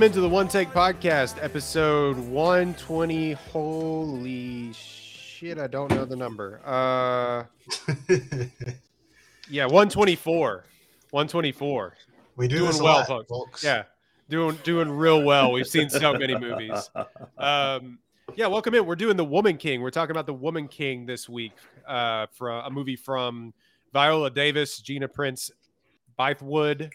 welcome into the One Take Podcast, episode 120. Holy shit, I don't know the number. Uh yeah, 124. 124. we do Doing well, lot, folks. folks. Yeah. Doing doing real well. We've seen so many movies. Um yeah, welcome in. We're doing The Woman King. We're talking about The Woman King this week uh for a movie from Viola Davis, Gina Prince, Bythewood,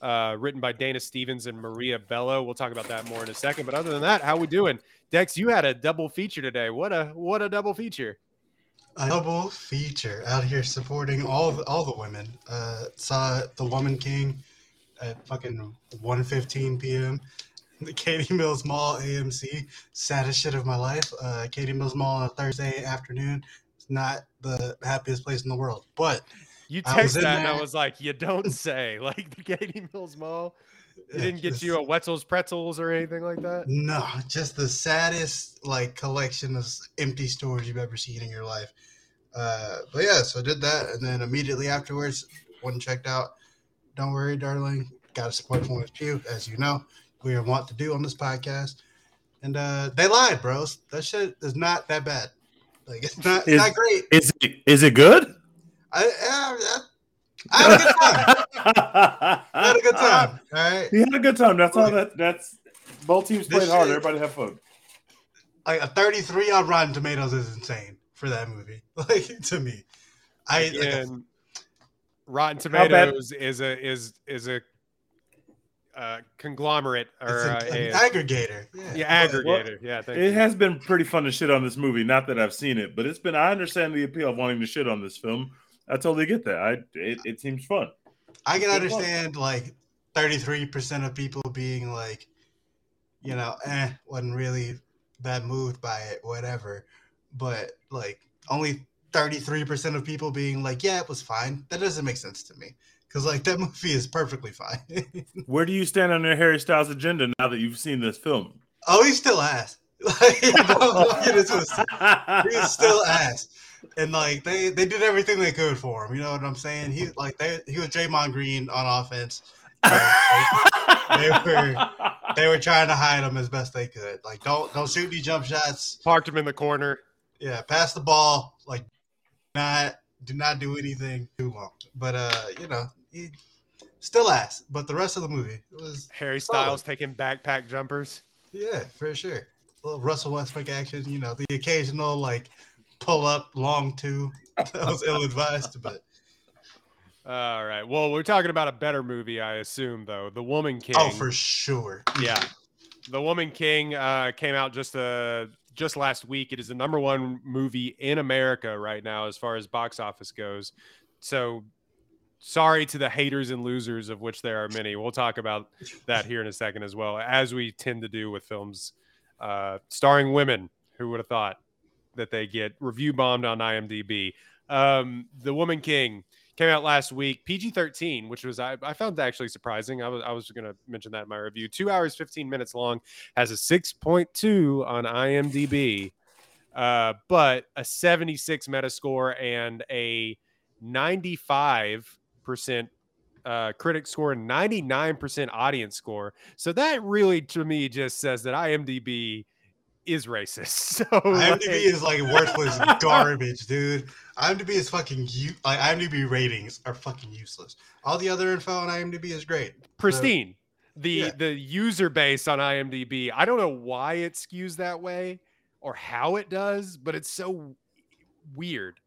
uh, written by Dana Stevens and Maria Bello. We'll talk about that more in a second. But other than that, how we doing? Dex, you had a double feature today. What a what a double feature. A double feature out here supporting all the, all the women. Uh, saw The Woman King at fucking 1.15 p.m. The Katy Mills Mall AMC. Saddest shit of my life. Uh, Katy Mills Mall on a Thursday afternoon. It's not the happiest place in the world. But You I was text in that and I was like, you don't say. Like the Katy Mills Mall. It uh, didn't get just- you a Wetzel's pretzels or anything like that. No, just the saddest like collection of empty stores you've ever seen in your life. Uh, but yeah, so I did that, and then immediately afterwards, went and checked out. Don't worry, darling. Got to support Florence Pugh, as you know, we are want to do on this podcast. And uh, they lied, bros. That shit is not that bad. Like it's not, it's Is- not great. Is it is it good? I, I, I had a good time. I had a good time. All right. He had a good time. That's all. That that's both teams This played hard. shit- Everybody had fun. like a 33 on Rotten Tomatoes is insane for that movie. Like to me, I like a- Rotten Tomatoes is a is is a uh, conglomerate it's or an, uh, an a, aggregator. Yeah, yeah, But- aggregator. Yeah, thank It you. has been pretty fun to shit on this movie. Not that I've seen it, but it's been. I understand the appeal of wanting to shit on this film. I totally get that. I it, it seems fun. I can understand like 33% of people being like, you know, eh, wasn't really that moved by it, whatever. But like only 33% of people being like, yeah, it was fine. That doesn't make sense to me. Because like that movie is perfectly fine. Where do you stand on your Harry Styles agenda now that you've seen this film? oh, he's still ass. Like, don't, don't get into it. he's still ass. And like they they did everything they could for him. You know what I'm saying? He like they he was Draymond Green on offense. they were they were trying to hide him as best they could. Like don't don't shoot any jump shots. Parked him in the corner. Yeah, pass the ball. Like not do not do anything too long. But uh, you know, he still ass. But the rest of the movie was Harry Solid. Styles taking backpack jumpers. yeah, for sure. A little Russell Westbrook action, you know, the occasional like pull up long two. That was ill advised, but All right. Well, we're talking about a better movie, I assume, though. The Woman King. oh, for sure. yeah. The Woman King uh, came out just uh, just last week. It is the number one movie in America right now as far as box office goes. So sorry to the haters and losers, of which there are many. We'll talk about that here in a second as well, as we tend to do with films uh, starring women. Who would have thought that they get review bombed on IMDb? Um, the Woman King came out last week, PG 13, which was, I, I found actually surprising. I was, I was going to mention that in my review. Two hours, 15 minutes long, has a 6.2 on IMDb, uh, but a 76 Metascore and a 95% uh, critic score 99% audience score. So that really, to me, just says that IMDb is racist. So IMDb like- is like worthless garbage, dude. IMDb is fucking you. Like IMDb ratings are fucking useless. All the other info on IMDb is great. pristine. The yeah. the user base on IMDb, I don't know why it skews that way or how it does, but it's so weird.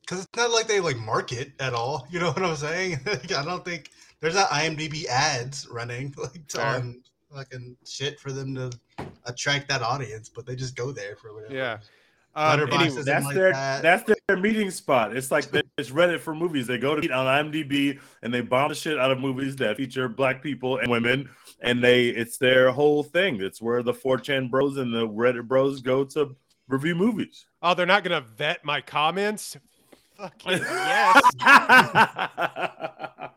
Because it's not like they like market at all. You know what I'm saying? Like, I don't think there's not IMDb ads running like Fair. on fucking shit for them to attract that audience, but they just go there for whatever. Yeah. Um, anyway, That's like their that. that's their meeting spot. It's like they- it's Reddit for movies. They go to meet on IMDb and they bomb the shit out of movies that feature black people and women, and they it's their whole thing. It's where the 4chan bros and the Reddit bros go to review movies. oh, they're not gonna vet my comments. Fucking yes.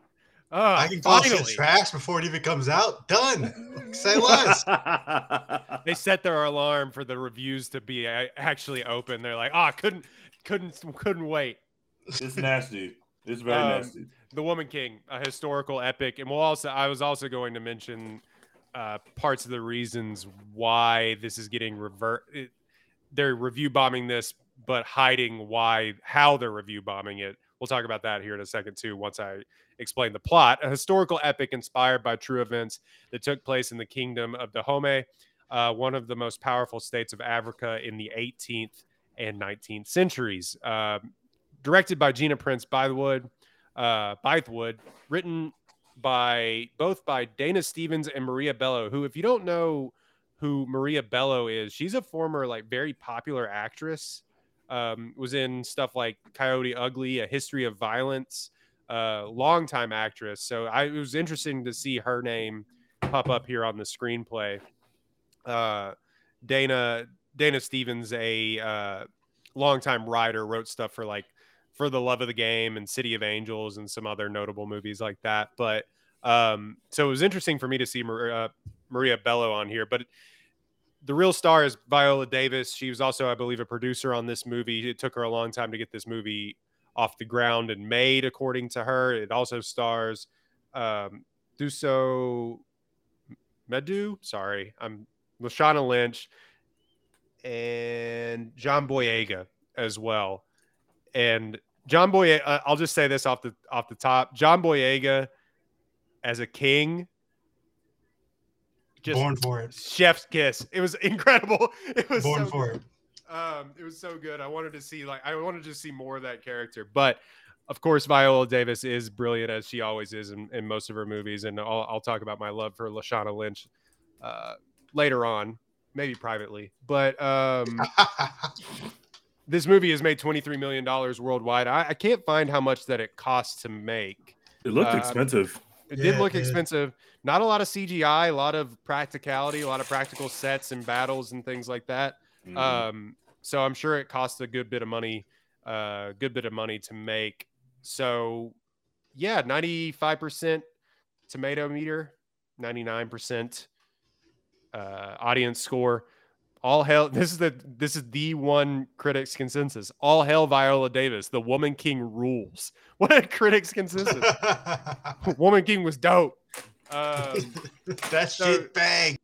Oh, I can call shit finally. trash before it even comes out. Done. Say less. they set their alarm for the reviews to be uh, actually open. They're like, oh, couldn't, couldn't, couldn't wait. it's nasty. It's very Um, nasty. The Woman King, a historical epic, and we'll also. I was also going to mention uh, parts of the reasons why this is getting revert. It, they're review bombing this, but hiding why how they're review bombing it. We'll talk about that here in a second too. Once I explain the plot, a historical epic inspired by true events that took place in the kingdom of Dahomey, uh, one of the most powerful states of Africa in the 18th and 19th centuries. Um, directed by Gina Prince Bythewood, uh, Bythewood, written by both by Dana Stevens and Maria Bello, who, if you don't know who Maria Bello is, she's a former like very popular actress. Um, was in stuff like Coyote Ugly, A History of Violence, longtime actress. So I it was interesting to see her name pop up here on the screenplay. Uh, Dana Dana Stevens, a uh, longtime writer, wrote stuff for like for the love of the game and City of Angels and some other notable movies like that. But um, so it was interesting for me to see Maria, uh, Maria Bello on here. But the real star is Viola Davis. She was also, I believe, a producer on this movie. It took her a long time to get this movie off the ground and made, according to her. It also stars um, Thuso Mbedu. Sorry, I'm Lashana Lynch and John Boyega as well. And John Boyega, uh, I'll just say this off the off the top. John Boyega as a king, just Born for it. chef's kiss. It was incredible. It was Born so for it. Um, it was so good. I wanted to see like I wanted to see more of that character, but of course, Viola Davis is brilliant as she always is in, in most of her movies, and I'll, I'll talk about my love for Lashana Lynch uh, later on, maybe privately. But um, this movie has made twenty three million dollars worldwide. I, I can't find how much that it costs to make. It looked uh, expensive. It Yeah, did look it did. expensive. Not a lot of CGI, a lot of practicality, a lot of practical sets and battles and things like that. Mhm. Um, so I'm sure it costs a good bit of money, uh, good bit of money to make. So yeah, 95% tomato meter, 99% uh, audience score. All hell. This is the this is the one critics consensus. All hell Viola Davis. The Woman King rules. What a critics consensus. Woman King was dope. Um, that So- shit bang.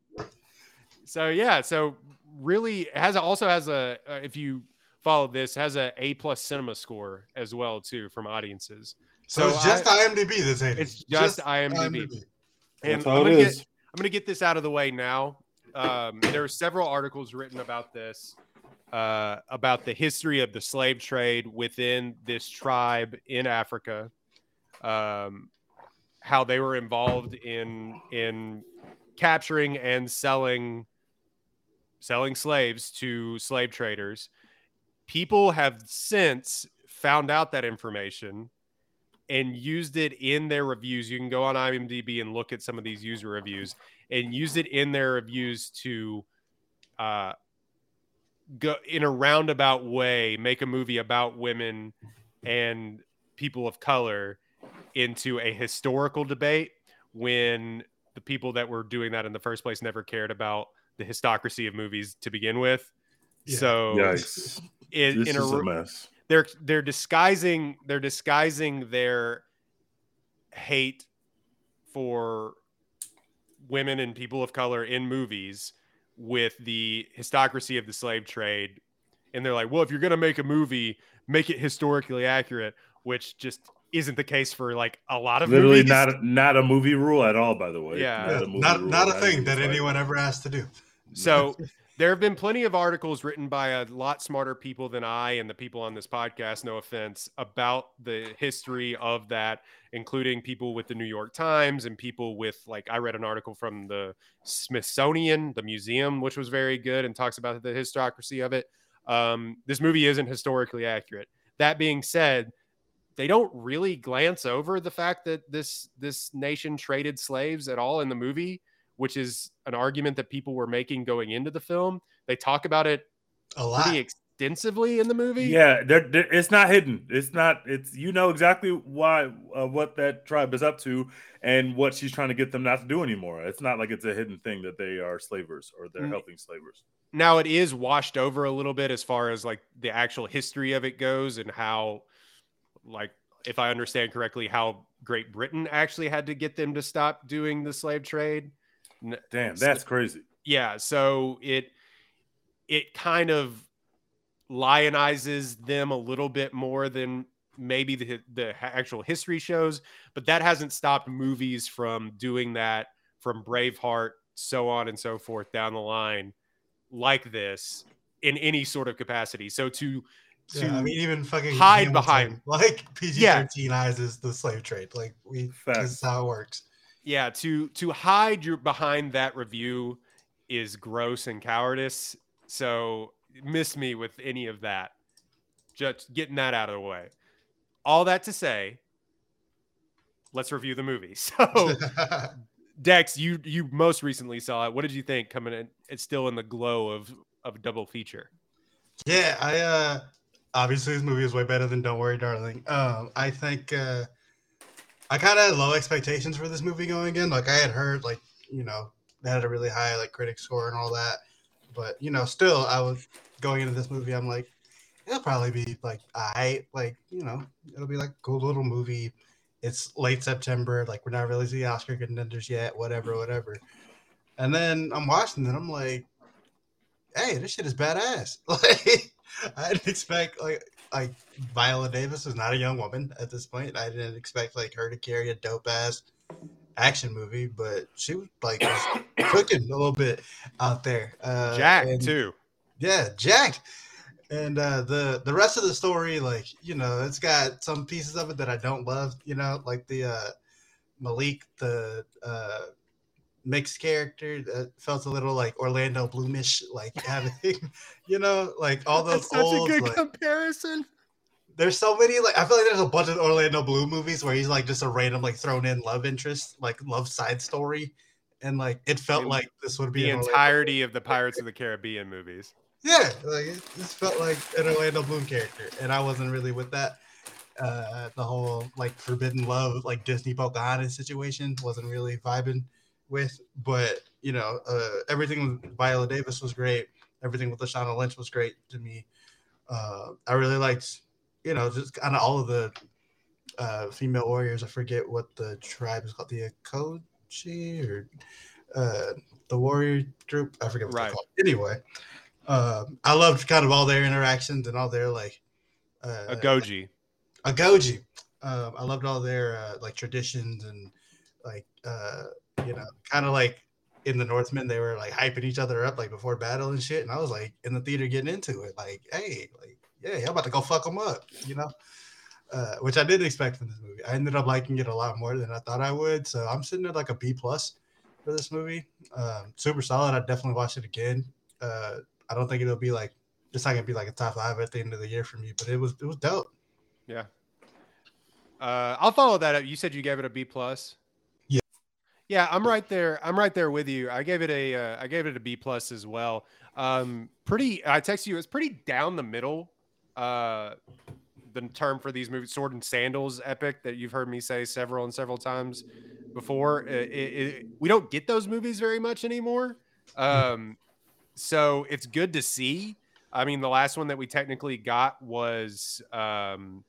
so yeah so really has also has a uh, if you follow this has a a plus cinema score as well too from audiences So, so it's just I- IMDb this ain't it's just IMDb. and That's I'm gonna, it get. I'm gonna get this out of the way now um, there are several articles written about this uh, about the history of the slave trade within this tribe in africa um, how they were involved in in capturing and selling selling slaves to slave traders. People have since found out that information and used it in their reviews. You can go on IMDb and look at some of these user reviews and use it in their reviews to uh, go in a roundabout way, make a movie about women and people of color into a historical debate when the people that were doing that in the first place never cared about the histocracy of movies to begin with. Yeah. So Yikes! in, This in a, is a mess. they're they're disguising they're disguising their hate for women and people of color in movies with the histocracy of the slave trade and they're like well if you're going to make a movie make it historically accurate which just isn't the case for like a lot of Literally movies. not not a movie rule at all. By the way, Yeah. Yeah, movie not not a thing that slightly. anyone ever asked to do. So there have been plenty of articles written by a lot smarter people than I and the people on this podcast, no offense, about the history of that, including people with the New York Times and people with, like, I read an article from the Smithsonian, the museum, which was very good and talks about the histocracy of it. Um, this movie isn't historically accurate. That being said, they don't really glance over the fact that this this nation traded slaves at all in the movie, which is an argument that people were making going into the film. They talk about it A lot. extensively in the movie. Yeah, they're, they're- it's not hidden. It's not. It's you know exactly why uh, what that tribe is up to and what she's trying to get them not to do anymore. It's not like it's a hidden thing that they are slavers or they're Mm. helping slavers. now it is washed over a little bit as far as like the actual history of it goes and how like if i understand correctly how great britain actually had to get them to stop doing the slave trade N- Damn, that's crazy. yeah so it it kind of lionizes them a little bit more than maybe the the actual history shows but that hasn't stopped movies from doing that from braveheart so on and so forth down the line like this in any sort of capacity so to to Yeah, I mean, even fucking hide Hamilton, behind- like PG thirteen eyes is the slave trade. Like we, Facts. this is how it works. Yeah to to hide your behind that review is gross and cowardice. So miss me with any of that. Just getting that out of the way. All that to say let's review the movie. So dex you you most recently saw it. What did you think coming in it's still in the glow of of a double feature? Yeah, I uh obviously this movie is way better than Don't Worry, Darling. Um, I think uh I kind of had low expectations for this movie going in. Like I had heard, like you know, they had a really high like critic score and all that, but you know, still I was going into this movie. I'm like, it'll probably be like I like you know, it'll be like a cool little movie. It's late September, like we're not really the Oscar contenders yet. Whatever, whatever. And then I'm watching it. I'm like, hey, this shit is badass. Like I didn't expect like like Viola Davis is not a young woman at this point. I didn't expect like her to carry a dope ass action movie, but she was like was cooking a little bit out there. Uh, jack and- too yeah, Jack. And uh, the the rest of the story, like you know, it's got some pieces of it that I don't love. You know, like the uh, Malik, the uh, mixed character that felt a little like Orlando Bloomish, like having, you know, like all those That's such old. A good like- comparison. There's so many like I feel like there's a bunch of Orlando Bloom movies where he's like just a random like thrown in love interest, like love side story, and like it felt And like this would be the an Orlando- entirety of the pirates of the caribbean movies. Yeah, like it just felt like an Orlando Bloom character, and I wasn't really with that. Uh, the whole like forbidden love, like Disney Pocahontas situation, wasn't really vibing with. But you know, uh, everything with Viola Davis was great. Everything with Lashana Lynch was great to me. Uh, I really liked, you know, just kind of all of the uh, female warriors. I forget what the tribe is called, the Akochi or uh, the warrior group. I forget what Right. they're called. Anyway, um, I loved kind of all their interactions and all their like uh, Agojie a goji. Um, I loved all their uh, like traditions and like uh, you know, kind of like in the Northman, they were like hyping each other up like before battle and shit. And I was like in the theater getting into it, like, hey, like, yeah, I'm about to go fuck them up, you know. Uh, which I didn't expect from this movie. I ended up liking it a lot more than I thought I would. So I'm sitting at like a B plus for this movie. Um, super solid. I'd definitely watch it again. Uh, I don't think it'll be like it's not gonna be like a top five at the end of the year for me, but it was it was dope. Yeah. Uh, I'll follow that up. You said you gave it a B plus. Yeah. I'm right there. I'm right there with you. I gave it a uh, I gave it a B plus as well. Um, pretty. I text you. It's pretty down the middle. Uh, the term for these movies, sword and sandals epic that you've heard me say several and several times before. It, it, it- we don't get those movies very much anymore. Um, so it's good to see. I mean, the last one that we technically got was um,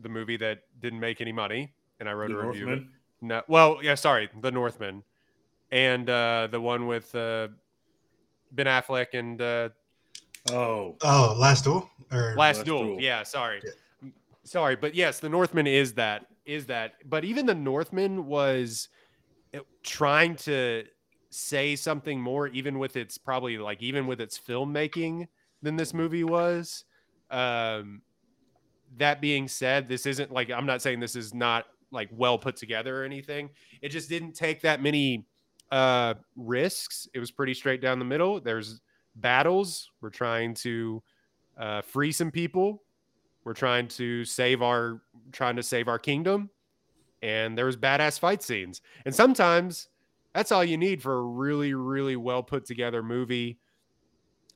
the movie that didn't make any money, and I wrote The a review. Northman? No, well, yeah, sorry, The Northman, and uh, the one with uh, Ben Affleck and uh, Oh, Oh, last duel or Last Last Duel. Duel. Yeah, sorry, Yeah. sorry, but yes, The Northman is that is that. But even The Northman was uh, trying to say something more, even with its probably like even with its filmmaking than this movie was. Um, that being said, this isn't like I'm not saying this is not like well put together or anything. It just didn't take that many uh risks. It was pretty straight down the middle. There's battles. We're trying to uh, free some people. We're trying to save our trying to save our kingdom, and there was badass fight scenes. And sometimes that's all you need for a really really well put together movie.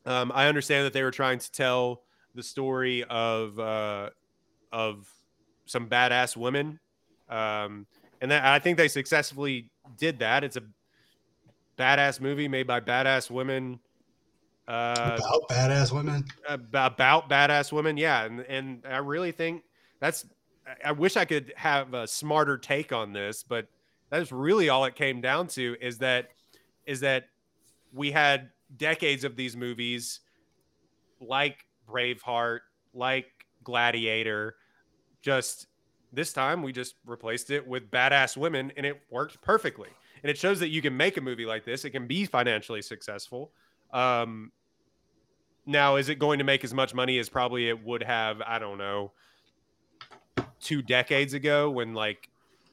Um, I understand that they were trying to tell the story of uh, of some badass women, um, and that, I think they successfully did that. It's a badass movie made by badass women. Uh, About badass women. about, badass women, yeah, and and I really think that's. I- I wish I could have a smarter take on this, but that's really all it came down to is that is that we had decades of these movies like Braveheart, like Gladiator, just this time we just replaced it with badass women and it worked perfectly. And it shows that you can make a movie like this. It can be financially successful. Um, now, is it going to make as much money as probably it would have? I don't know, two decades ago when like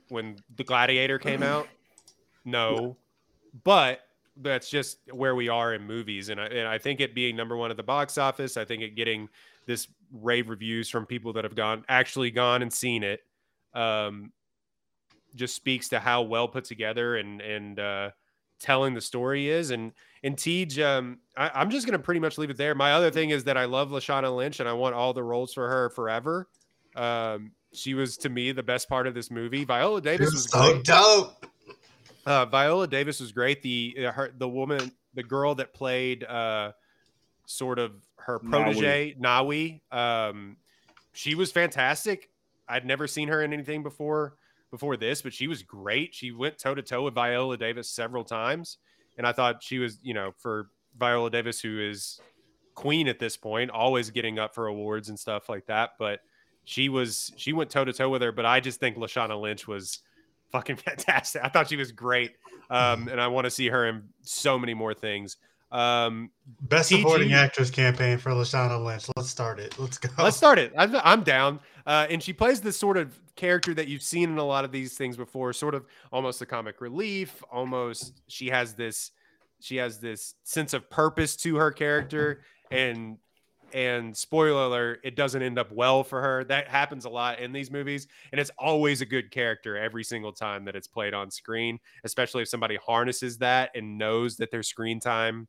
when the Gladiator came out. No, but that's just where we are in movies, and I, and I think it being number one at the box office, I think it getting this rave reviews from people that have gone actually gone and seen it, um, just speaks to how well put together and and uh, telling the story is. And and Tej, um, I, I'm just gonna pretty much leave it there. My other thing is that I love Lashana Lynch, and I want all the roles for her forever. Um, she was to me the best part of this movie. Viola Davis was It's so great. dope. Uh, Viola Davis was great. The uh, her the woman, the girl that played uh, sort of her Nawi. protege, Nawi. Um, she was fantastic. I'd never seen her in anything before before this, but she was great. She went toe to toe with Viola Davis several times, and I thought she was, you know, for Viola Davis, who is queen at this point, always getting up for awards and stuff like that. But she was she went toe to toe with her. But I just think Lashana Lynch was fucking fantastic. I thought she was great, um, and I want to see her in so many more things. Um, Best TG. supporting actress campaign for Lashana Lynch. Let's start it. Let's go. Let's start it. I'm, I'm down. Uh, and she plays this sort of character that you've seen in a lot of these things before, sort of almost a comic relief. Almost, she has this, she has this sense of purpose to her character, and and spoiler alert, it doesn't end up well for her. That happens a lot in these movies, and it's always a good character every single time that it's played on screen. Especially if somebody harnesses that and knows that their screen time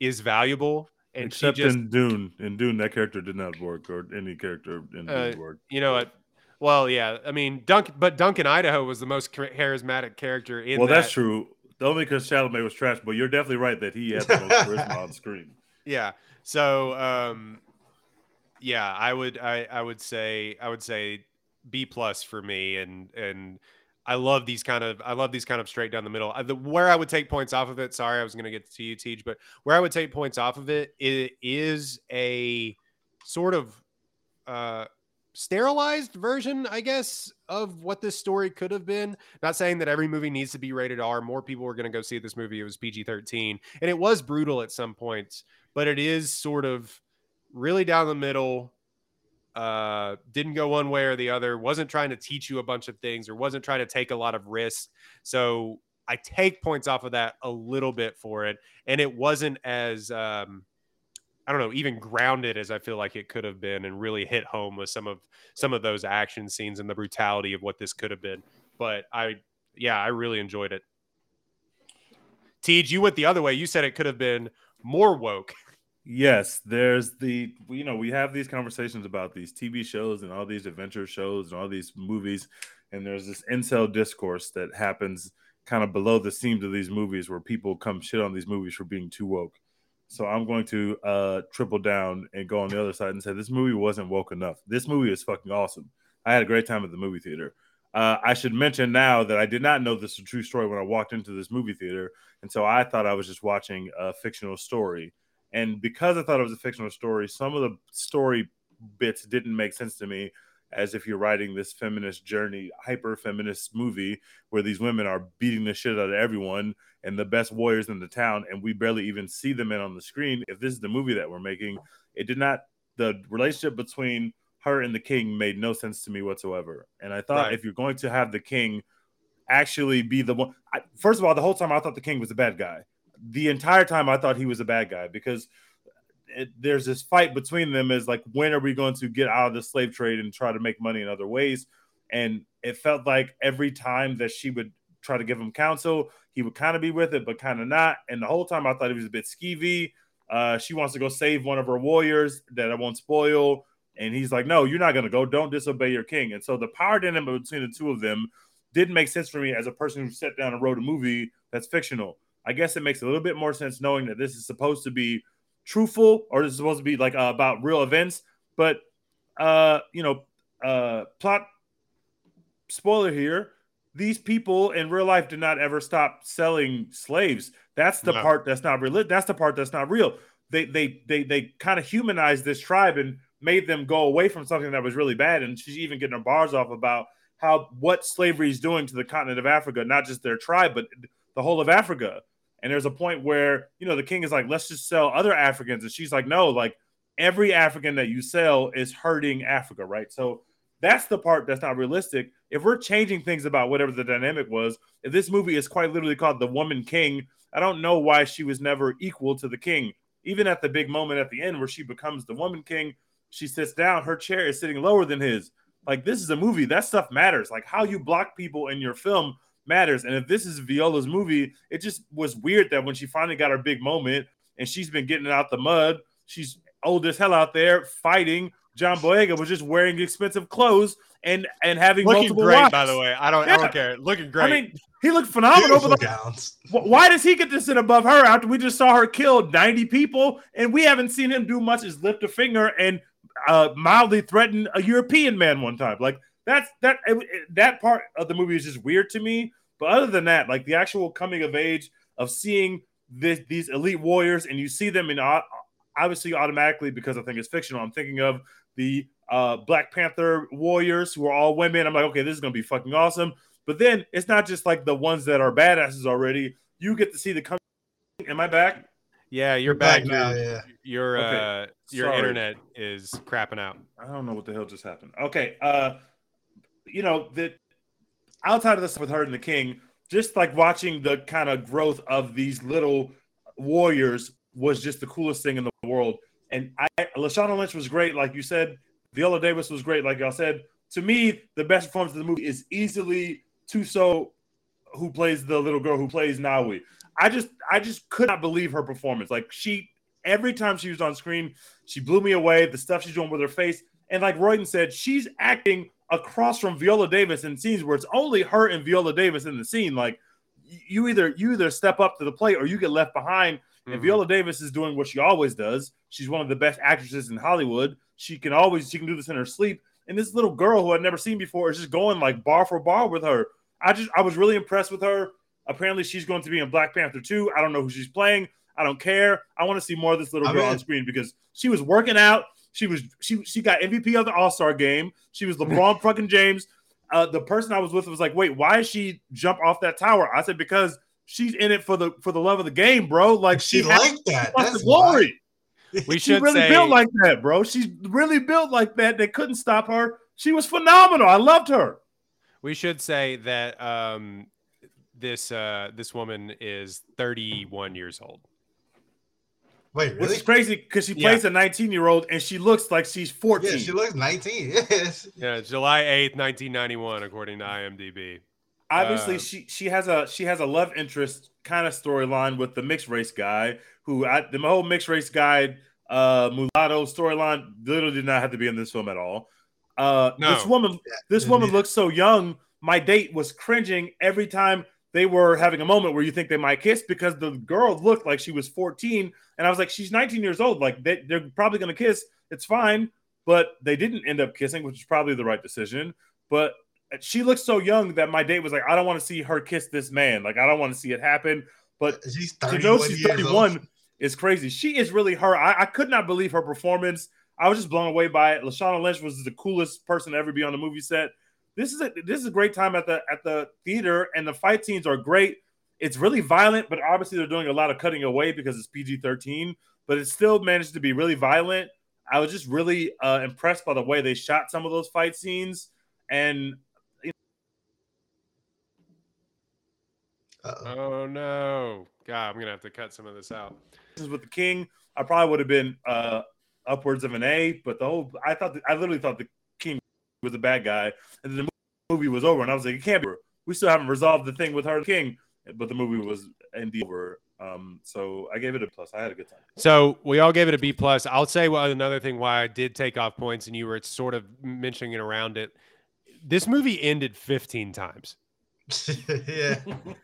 is valuable. And Except just, in Dune. In Dune, that character did not work, or any character in Uh, Dune worked. you know what? Well, yeah. I mean, Dunk, but Duncan Idaho was the most charismatic character in. Well, that's that. true. Only because Chalamet was trash, but you're definitely right that he had the most charisma on screen. Yeah. So, um, yeah, I would, I, I would say, I would say B plus for me, and and I love these kind of, I love these kind of straight down the middle. Uh, The where I would take points off of it. Sorry, I was going to get to you, Teach, but where I would take points off of it, it is a sort of uh sterilized version, I guess, of what this story could have been. Not saying that every movie needs to be rated R. More people were going to go see this movie. It was PG 13, and it was brutal at some points, but it is sort of really down the middle. Uh, didn't go one way or the other. Wasn't trying to teach you a bunch of things or wasn't trying to take a lot of risks. So I take points off of that a little bit for it. And it wasn't as, um, I don't know, even grounded as I feel like it could have been, and really hit home with some of some of those action scenes and the brutality of what this could have been. But I, yeah, I really enjoyed it. Tej, you went the other way. You said it could have been more woke. Yes, there's the you know we have these conversations about these TV shows and all these adventure shows and all these movies, and there's this incel discourse that happens kind of below the scenes of these movies where people come shit on these movies for being too woke. So I'm going to uh, triple down and go on the other side and say this movie wasn't woke enough. This movie is fucking awesome. I had a great time at the movie theater. Uh, I should mention now that I did not know this is a true story when I walked into this movie theater, and so I thought I was just watching a fictional story. And because I thought it was a fictional story, some of the story bits didn't make sense to me as if you're writing this feminist journey, hyper feminist movie where these women are beating the shit out of everyone and the best warriors in the town, and we barely even see the men on the screen. If this is the movie that we're making, it did not, the relationship between her and the king made no sense to me whatsoever. And I thought Right. if you're going to have the king actually be the one, I, first of all, the whole time I thought the king was a bad guy the entire time I thought he was a bad guy because it, there's this fight between them is like when are we going to get out of the slave trade and try to make money in other ways? And it felt like every time that she would try to give him counsel he would kind of be with it but kind of not. And the whole time i thought he was a bit skeevy. Uh, she wants to go save one of her warriors that i won't spoil. And he's like no you're not going to go. Don't disobey your king. And so the power dynamic between the two of them didn't make sense for me as a person who sat down and wrote a movie that's fictional i guess it makes a little bit more sense knowing that this is supposed to be truthful or this is supposed to be like uh, about real events. But uh you know uh plot spoiler here these people in real life did not ever stop selling slaves. That's the No. part that's not real that's the part that's not real. They they they they kind of humanized this tribe and made them go away from something that was really bad. And she's even getting her bars off about how what slavery is doing to the continent of africa not just their tribe but the whole of africa and there's a point where, you know, the king is like, let's just sell other Africans. And she's like, no, like every African that you sell is hurting Africa, right? So that's the part that's not realistic. If we're changing things about whatever the dynamic was, if this movie is quite literally called The Woman King, I don't know why she was never equal to the king. Even at the big moment at the end where she becomes the woman king, she sits down, her chair is sitting lower than his. Like, this is a movie. That stuff matters. Like, how you block people in your film matters. And if this is Viola's movie, it just was weird that when she finally got her big moment and she's been getting out the mud, she's old as hell out there fighting. John Boyega was just wearing expensive clothes and and having Looking multiple great, wives. by the way. I don't. I don't care. Looking great. I mean, he looked phenomenal. Beautiful But like, why does he get to sit above her after we just saw her kill 90 people and we haven't seen him do much as lift a finger and uh, mildly threaten a European man one time? Like that's that it- it- that part of the movie is just weird to me. But other than that, like the actual coming of age of seeing this, these elite warriors and you see them in obviously automatically because I think it's fictional. I'm thinking of the uh, Black Panther warriors who are all women. I'm like, okay, this is gonna be fucking awesome. But then it's not just like the ones that are badasses already. You get to see the coming. Am I back? yeah, you're Back back. now, Your, yeah. your, Okay, uh, your sorry. internet is crapping out. I don't know what the hell just happened. Okay, uh, you know that outside of this with her and the king, just like watching the kind of growth of these little warriors was just the coolest thing in the world. And I, Lashana Lynch was great, like you said. Viola Davis was great, like y'all said. To me, the best performance of the movie is easily Thuso, who plays the little girl who plays Nawi. I just, I just could not believe her performance. Like she, every time she was on screen, she blew me away. The stuff she's doing with her face, and like Royden said, she's acting across from Viola Davis in scenes where it's only her and Viola Davis in the scene. Like you either you either step up to the plate or you get left behind. And Mhm. Viola Davis is doing what she always does. She's one of the best actresses in Hollywood. She can always she can do this in her sleep. And this little girl who I'd never seen before is just going like bar for bar with her. I just I was really impressed with her. Apparently, she's going to be in Black Panther 2. I don't know who she's playing. I don't care. I want to see more of this little girl on screen because she was working out. She was she she got MVP of the All Star game. She was LeBron fucking James. Uh, the person I was with was like, "Wait, why is she jump off that tower?" I said, "Because she's in it for the for the love of the game, bro. Like She has- like that. wants That's the glory. We She should really say built like that, bro. She's really built like that. They couldn't stop her. She was phenomenal. I loved her. we should say that um, this uh, this woman is 31 years old. Wait, Which is crazy because she Yeah. plays a 19 year old and she looks like she's 14. Yeah, she looks 19. Yes. Yeah, July 8th, 1991, according to IMDb. Obviously, Uh, she she has a she has a love interest kind of storyline with the mixed race guy who I, the whole mixed race guy uh mulatto storyline literally did not have to be in this film at all. Uh, No. this woman this woman looks so young. My date was cringing every time they were having a moment where you think they might kiss because the girl looked like she was 14 and I was like she's 19 years old like they, they're probably going to kiss it's fine but they didn't end up kissing which is probably the right decision but she looks so young that my date was like I don't want to see her kiss this man like I don't want to see it happen but She's to know she's 31 is crazy. She is really her. I, I could not believe her performance. I was just blown away by it. Lashana Lynch was the coolest person to ever be on the movie set. This is a this is a great time at the at the theater, and the fight scenes are great. It's really violent, but obviously they're doing a lot of cutting away because it's PG thirteen. But it still managed to be really violent. I was just really uh, impressed by the way they shot some of those fight scenes, and Uh-oh. Oh no. God, I'm gonna have to cut some of this out. This is with the king. I probably would have been uh, upwards of an A. But the whole, I thought, I literally thought the king was a bad guy, and then the movie was over, and I was like, it can't be. over. We still haven't resolved the thing with her and king, but the movie was indeed over. Um, so I gave it a plus. I had a good time. So we all gave it a B plus. I'll say well, another thing why I did take off points, and you were sort of mentioning it around it. This movie ended 15 times. yeah.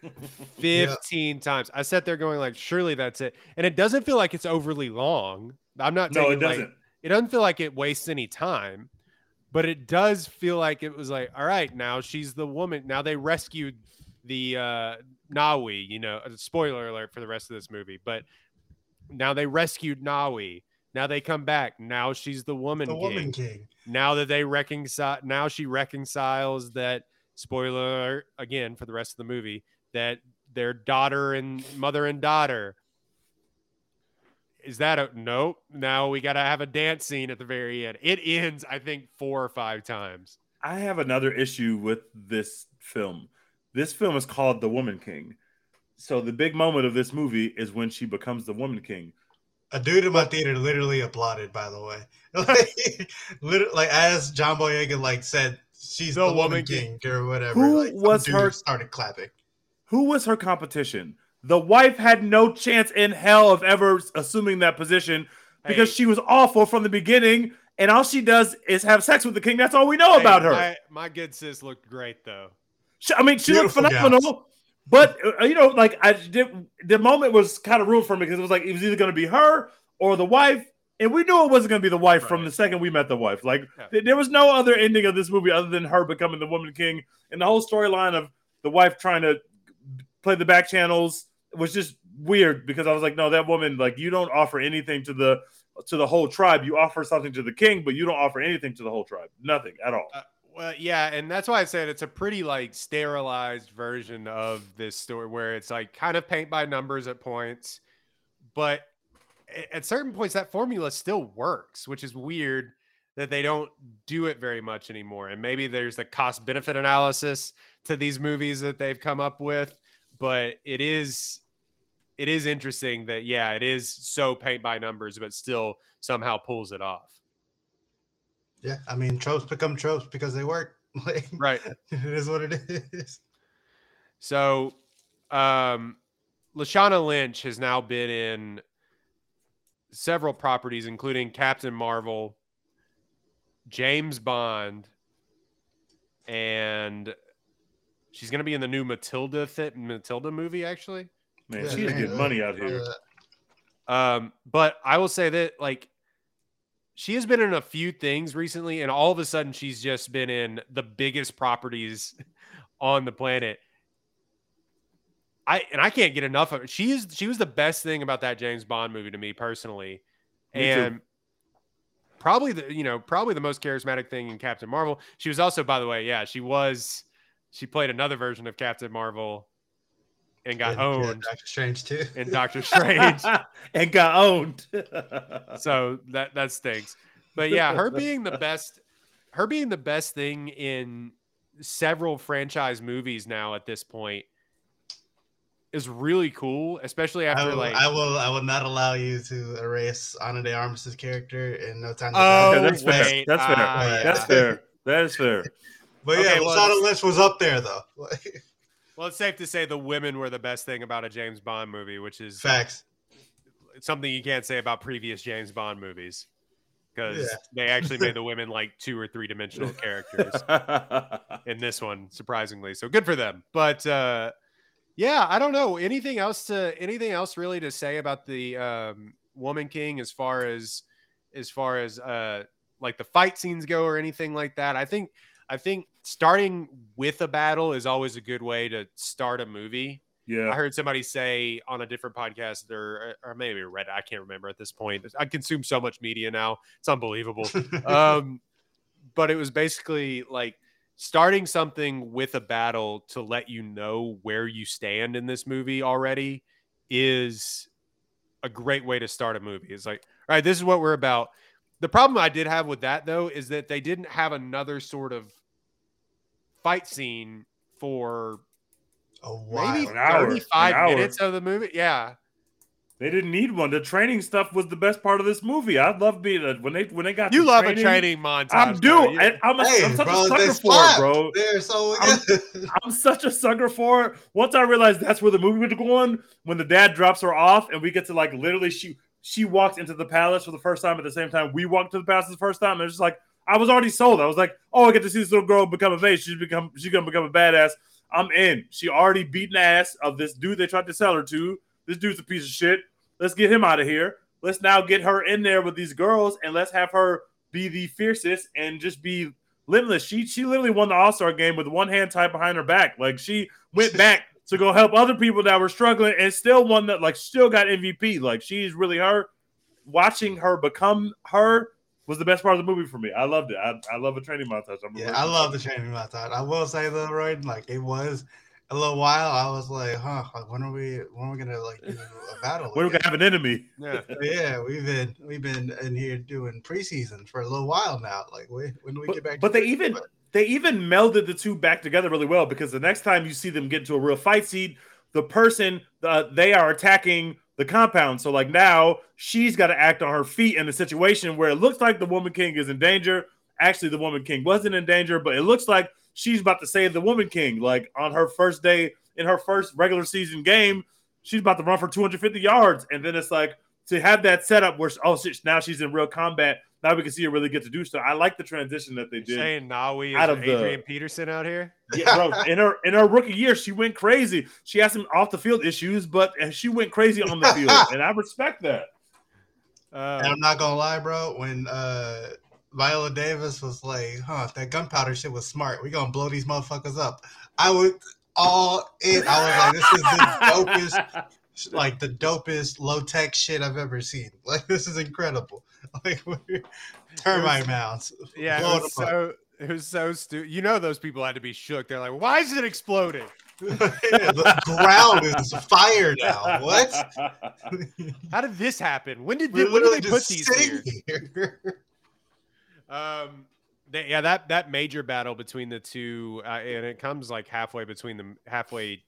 15 times. I sat there going like, surely that's it. And it doesn't feel like it's overly long. I'm not No, it doesn't. it doesn't feel like it wastes any time, but it does feel like it was like, all right, now she's the woman. Now they rescued the uh Nawi, you know, uh, spoiler alert for the rest of this movie, but now they rescued Nawi. Now they come back. Now she's the woman The king. Woman King. Now that they reconcile, now she reconciles that spoiler alert, again for the rest of the movie that their daughter and mother and daughter. Is that a nope? Now we got to have a dance scene at the very end. It ends, I think, four or five times. I have another issue with this film. This film is called The Woman King. So the big moment of this movie is when she becomes the Woman King. A dude in my theater literally applauded. By the way, like, literally, like as John Boyega like said, she's The the, woman Woman king, or whatever. Who like, was her- Started clapping. Who was her competition? The wife had no chance in hell of ever assuming that position because Hey. she was awful from the beginning, and all she does is have sex with the king. That's all we know about her. My, my good sis looked great though. She, I mean, she looked Beautiful phenomenal. But uh, you know, like I did, the moment was kind of ruined for me because it was like it was either going to be her or the wife, and we knew it wasn't going to be the wife from the second we met the wife. Like Yeah. th- there was no other ending of this movie other than her becoming the woman king, and the whole storyline of the wife trying to play the back channels was just weird because I was like, no, that woman, like you don't offer anything to the to the whole tribe. You offer something to the king, but you don't offer anything to the whole tribe. Nothing at all. Uh, well, yeah, and that's why I said it's a pretty like sterilized version of this story where it's like kind of paint by numbers at points, but at certain points that formula still works, which is weird that they don't do it very much anymore. And maybe there's a cost benefit analysis to these movies that they've come up with, but it is it is interesting that yeah, it is so paint by numbers, but still somehow pulls it off. Yeah, I mean tropes become tropes because they work. Like, Right. it is what it is. So, um, Lashana Lynch has now been in several properties, including Captain Marvel, James Bond, and she's going to be in the new Matilda th- Matilda movie. Actually, Man, Yeah, she's man, getting money out here. um, but I will say that like she has been in a few things recently, and all of a sudden she's just been in the biggest properties on the planet. I and I can't get enough of it. She is she was the best thing about that James Bond movie to me personally, Me too. and probably the you know probably the most charismatic thing in Captain Marvel. She was also, by the way, yeah, she was she played another version of Captain Marvel and got and, yeah, owned Doctor Strange too. And Doctor Strange and got owned. so that that stinks. But yeah, her being the best, her being the best thing in several franchise movies now at this point is really cool, especially I after will, like I will. I will not allow you to erase Ana de Armas' character in No Time to Oh, Die. That's fair. That's fair. yeah. That's fair. That is fair. But yeah, Okay, well, Lashana Lynch was up there though. well, it's safe to say the women were the best thing about a James Bond movie, which is Facts. something you can't say about previous James Bond movies because Yeah. they actually made the women like two or three dimensional characters. in this one, surprisingly. So good for them. But uh yeah, I don't know. Anything else to anything else really to say about the um Woman King as far as as far as uh like the fight scenes go or anything like that. I think I think starting with a battle is always a good way to start a movie. Yeah. I heard somebody say on a different podcast or or maybe read I can't remember at this point. I consume so much media now. It's unbelievable um but it was basically like starting something with a battle to let you know where you stand in this movie already is a great way to start a movie it's like all right this is what we're about the problem i did have with that though is that they didn't have another sort of fight scene for A while. maybe hour, 35 hour. minutes of the movie yeah They didn't need one. The training stuff was the best part of this movie. I love being a, when they when they got You the love a training montage. I'm though. due. I, I'm, a, Hey, I'm such bro, a sucker for it, bro. They're so I'm- I'm such a sucker for it. Once I realized that's where the movie was going, when the dad drops her off and we get to like literally she she walks into the palace for the first time at the same time we walk to the palace the first time. And it's just like I was already sold. I was like, oh, I get to see this little girl become a age. She's become she's gonna become a badass. I'm in. She already beaten ass of this dude they tried to sell her to. This dude's a piece of shit. Let's get him out of here. Let's now get her in there with these girls and let's have her be the fiercest and just be limitless. She she literally won the All Star game with one hand tied behind her back. Like she went back to go help other people that were struggling and still won that. Like still got MVP. Like she's really her. Watching her become her was the best part of the movie for me. I loved it. I, I love a training montage. I'm Yeah, I love the training montage. I will say though, Roy, like it was a little while. I was like, huh, like when are we when are we gonna like do a battle? We're again? gonna have an enemy. yeah. yeah, we've been we've been in here doing preseason for a little while now. Like when, when do we get back? But, but to they even they even melded the two back together really well because the next time you see them get into a real fight scene, the person uh, they are attacking the compound. So like now she's got to act on her feet in a situation where it looks like the woman king is in danger. Actually, the woman king wasn't in danger, but it looks like she's about to save the woman king. Like on her first day in her first regular season game, she's about to run for 250 yards, and then it's like to have that setup where oh shit, now she's in real combat. Now we can see her really get to do stuff. I like the transition that they You're did. saying Nawi Out is of the- Adrian Peterson out here? Yeah, bro. In her in her rookie year, she went crazy. She had some off the field issues, but she went crazy on the field, and I respect that. Uh, And I'm not gonna lie, bro. When uh Viola Davis was like, "Huh, that gunpowder shit was smart. We gonna blow these motherfuckers up." I was all in. I was like, "This is the dopest, like the dopest low tech shit I've ever seen. Like this is incredible. Like we're- termite mounds. yeah, it was them up. So it was so stupid. You know, those people had to be shook. They're like, "Why is it exploding?" The ground is fire now. What? How did this happen? When did We're when did they put these sitting here? here. Um, they, yeah, that that major battle between the two, uh, and it comes like halfway between them, halfway.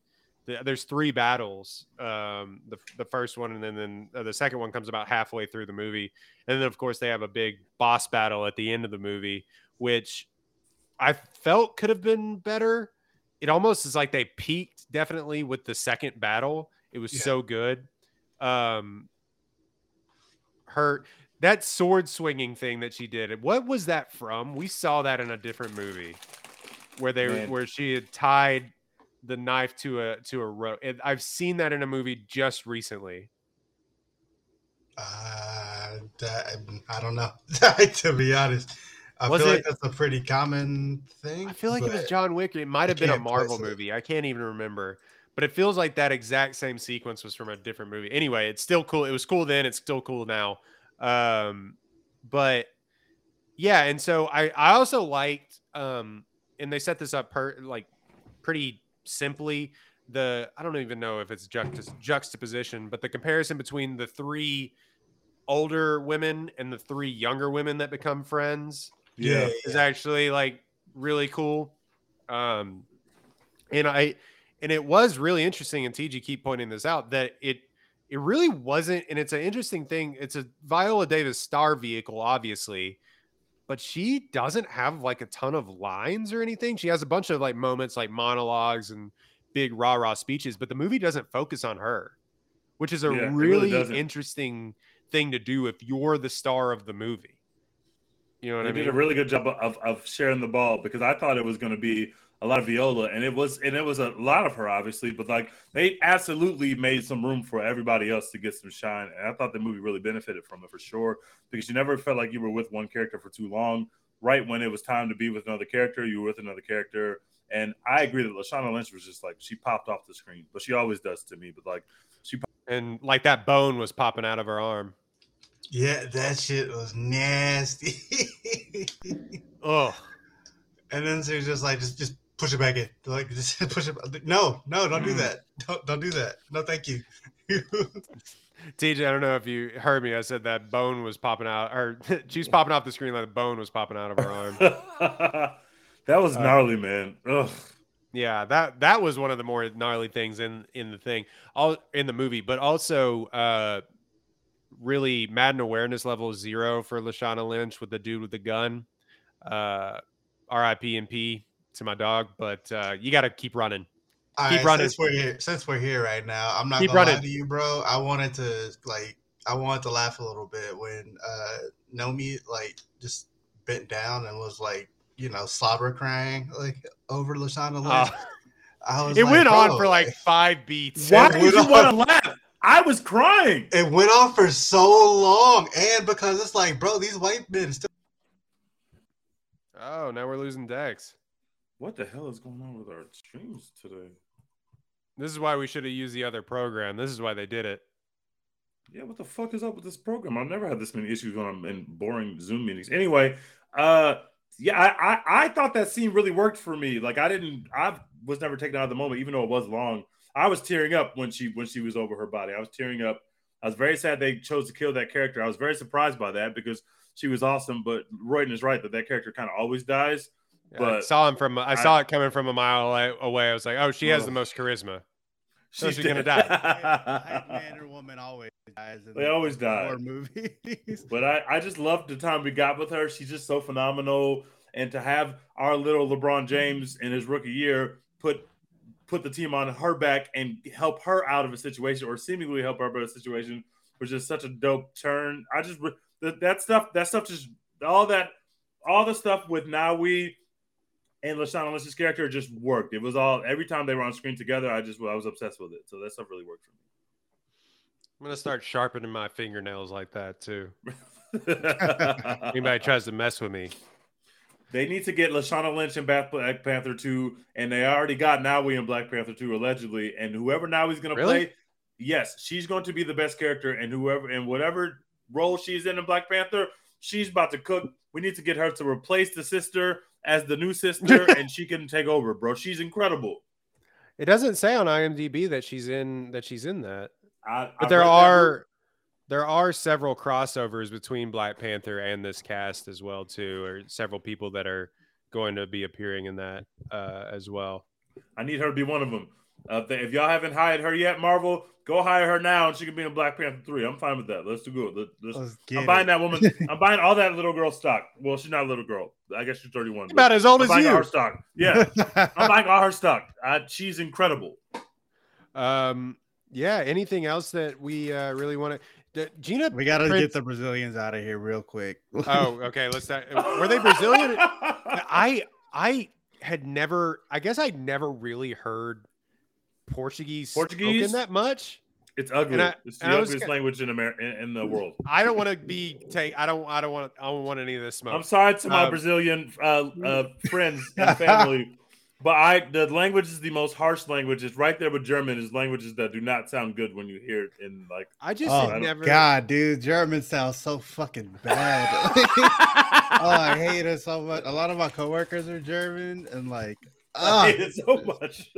The, there's three battles. Um, the the first one, and then then uh, the second one comes about halfway through the movie, and then of course they have a big boss battle at the end of the movie, which I felt could have been better. It almost is like they peaked definitely with the second battle. It was Yeah. so good. Um, her that sword swinging thing that she did. What was that from? We saw that in a different movie where they Man. where she had tied the knife to a to a rope. I've seen that in a movie just recently. Uh, that, I don't know. to be honest, I Was feel like it- that's a pretty common thing. I feel like it was John Wick. It might have been a Marvel it. movie. I can't even remember. But it feels like that exact same sequence was from a different movie. Anyway, it's still cool. It was cool then. It's still cool now. Um, but yeah, and so I I also liked um, and they set this up per like pretty simply. The I don't even know if it's juxta- juxtaposition, but the comparison between the three older women and the three younger women that become friends Yeah. is actually like really cool. Um, and I, and it was really interesting. And TG keep pointing this out that it, it really wasn't. And it's an interesting thing. It's a Viola Davis star vehicle, obviously, but she doesn't have like a ton of lines or anything. She has a bunch of like moments, like monologues and big rah rah speeches, but the movie doesn't focus on her, which is a Yeah, really really interesting thing to do if you're the star of the movie. You know what They I mean? did a really good job of, of sharing the ball because I thought it was going to be a lot of Viola, and it was, and it was a lot of her, obviously. But like they absolutely made some room for everybody else to get some shine, and I thought the movie really benefited from it for sure because you never felt like you were with one character for too long. Right when it was time to be with another character, you were with another character. And I agree that Lashana Lynch was just like she popped off the screen, but she always does to me. But like she pop- and like that bone was popping out of her arm. Yeah, that shit was nasty. Oh, and then she was just like, just just push it back in. Like just push it. Back. No, no, don't do Mm. that. Don't don't do that. No, thank you. TJ, I don't know if you heard me. I said that bone was popping out, or she was popping off the screen like the bone was popping out of her arm. that was Uh, gnarly, man. Ugh. Yeah, that that was one of the more gnarly things in in the thing, all in the movie, but also uh really Madden awareness level zero for Lashana Lynch with the dude with the gun. Uh R.I.P. and P to my dog, but uh you got to keep running. All Keep right, running. Since we're here, since we're here right now, I'm not Keep gonna lie to you, bro. I wanted to like, I wanted to laugh a little bit when uh Nomi like just bent down and was like, you know, slobber crying like over Lashana Lynch. Uh, I was it like, went on for like five beats. Why did you want to laugh? I was crying. It went on for so long, and because it's like, bro, these white men still. Oh, now we're losing Dex. What the hell is going on with our streams today? This is why we should have used the other program. This is why they did it. Yeah, what the fuck is up with this program? I've never had this many issues when I'm in boring Zoom meetings. Anyway, uh, yeah, I, I I thought that scene really worked for me. Like I didn't, I was never taken out of the moment, even though it was long. I was tearing up when she when she was over her body. I was tearing up. I was very sad they chose to kill that character. I was very surprised by that because she was awesome. But Royden is right that that character kind of always dies. But I But saw him from. I I- saw it coming from a mile away- away. I was like, "Oh, she has Ugh. the most charisma." So She's she's gonna dead. Hype man or woman always dies. In They always die. horror movies. But I, I just loved the time we got with her. She's just so phenomenal. And to have our little LeBron James in his rookie year put put the team on her back and help her out of a situation or seemingly help her out of a situation which is such a dope turn. I just that, that stuff that stuff just all that all the stuff with Nawi and Lashana Lynch's character just worked. It was all every time they were on screen together. I just I was obsessed with it. So that stuff really worked for me. I'm gonna start sharpening my fingernails like that too. Anybody tries to mess with me, They need to get Lashana Lynch in Black Panther 2, and they already got Nawi in Black Panther 2, allegedly. And whoever Nawi's going to Really? play, yes, she's going to be the best character. And whoever, and whatever role she's in in Black Panther, she's about to cook. We need to get her to replace the sister as the new sister, and she can take over, bro. She's incredible. it doesn't say on IMDb that she's in that she's in that. I, But I've there are there are several crossovers between Black Panther and this cast as well too, or several people that are going to be appearing in that uh, as well. I need her to be one of them. Uh, if, they- if y'all haven't hired her yet, Marvel, go hire her now, and she can be in Black Panther 3. I'm fine with that. Let's do good. Let, let's, Let's get I'm buying it. that woman. I'm buying all that little girl stock. Well, she's not a little girl. I guess she's 31. About as old I'm as buying you. her stock. Yeah, I'm buying all her stock. Uh, she's incredible. Um, yeah. Anything else that we uh, really want to? Gina. we gotta Prince- get the Brazilians out of here real quick. Oh, okay. Let's. Start. Were they Brazilian? I I had never. I guess I'd never really heard Portuguese, Portuguese? spoken that much. It's ugly. I- it's the I was ugliest language in America in, in the world. I don't want to be take. I don't. I don't want. I don't want any of this smoke. I'm sorry to my Um, Brazilian uh, uh, friends and family, but I the language is the most harsh language. It's right there with German. Is languages that do not sound good when you hear it in like. I just oh had never. God, dude, German sounds so fucking bad. oh, I hate it so much. A lot of my coworkers are German, and like, I hate it so much.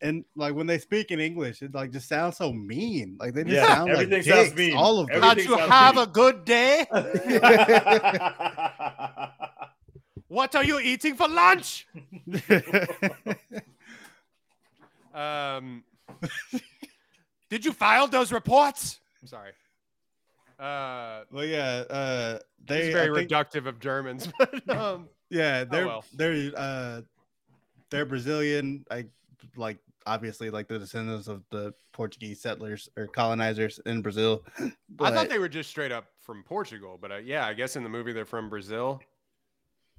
and like when they speak in English, it like just sounds so mean. Like they just Yeah, sound like everything sounds dicks, mean. All of them. Everything Can't you have mean. a good day? What are you eating for lunch? Um, did you file those reports? I'm sorry. Uh, well, yeah, uh, they very I think- reductive of Germans, but um, Yeah, they're well. they're uh they're Brazilian. I like obviously like the descendants of the Portuguese settlers or colonizers in Brazil. I thought they were just straight up from Portugal. But uh, yeah, I guess in the movie they're from Brazil.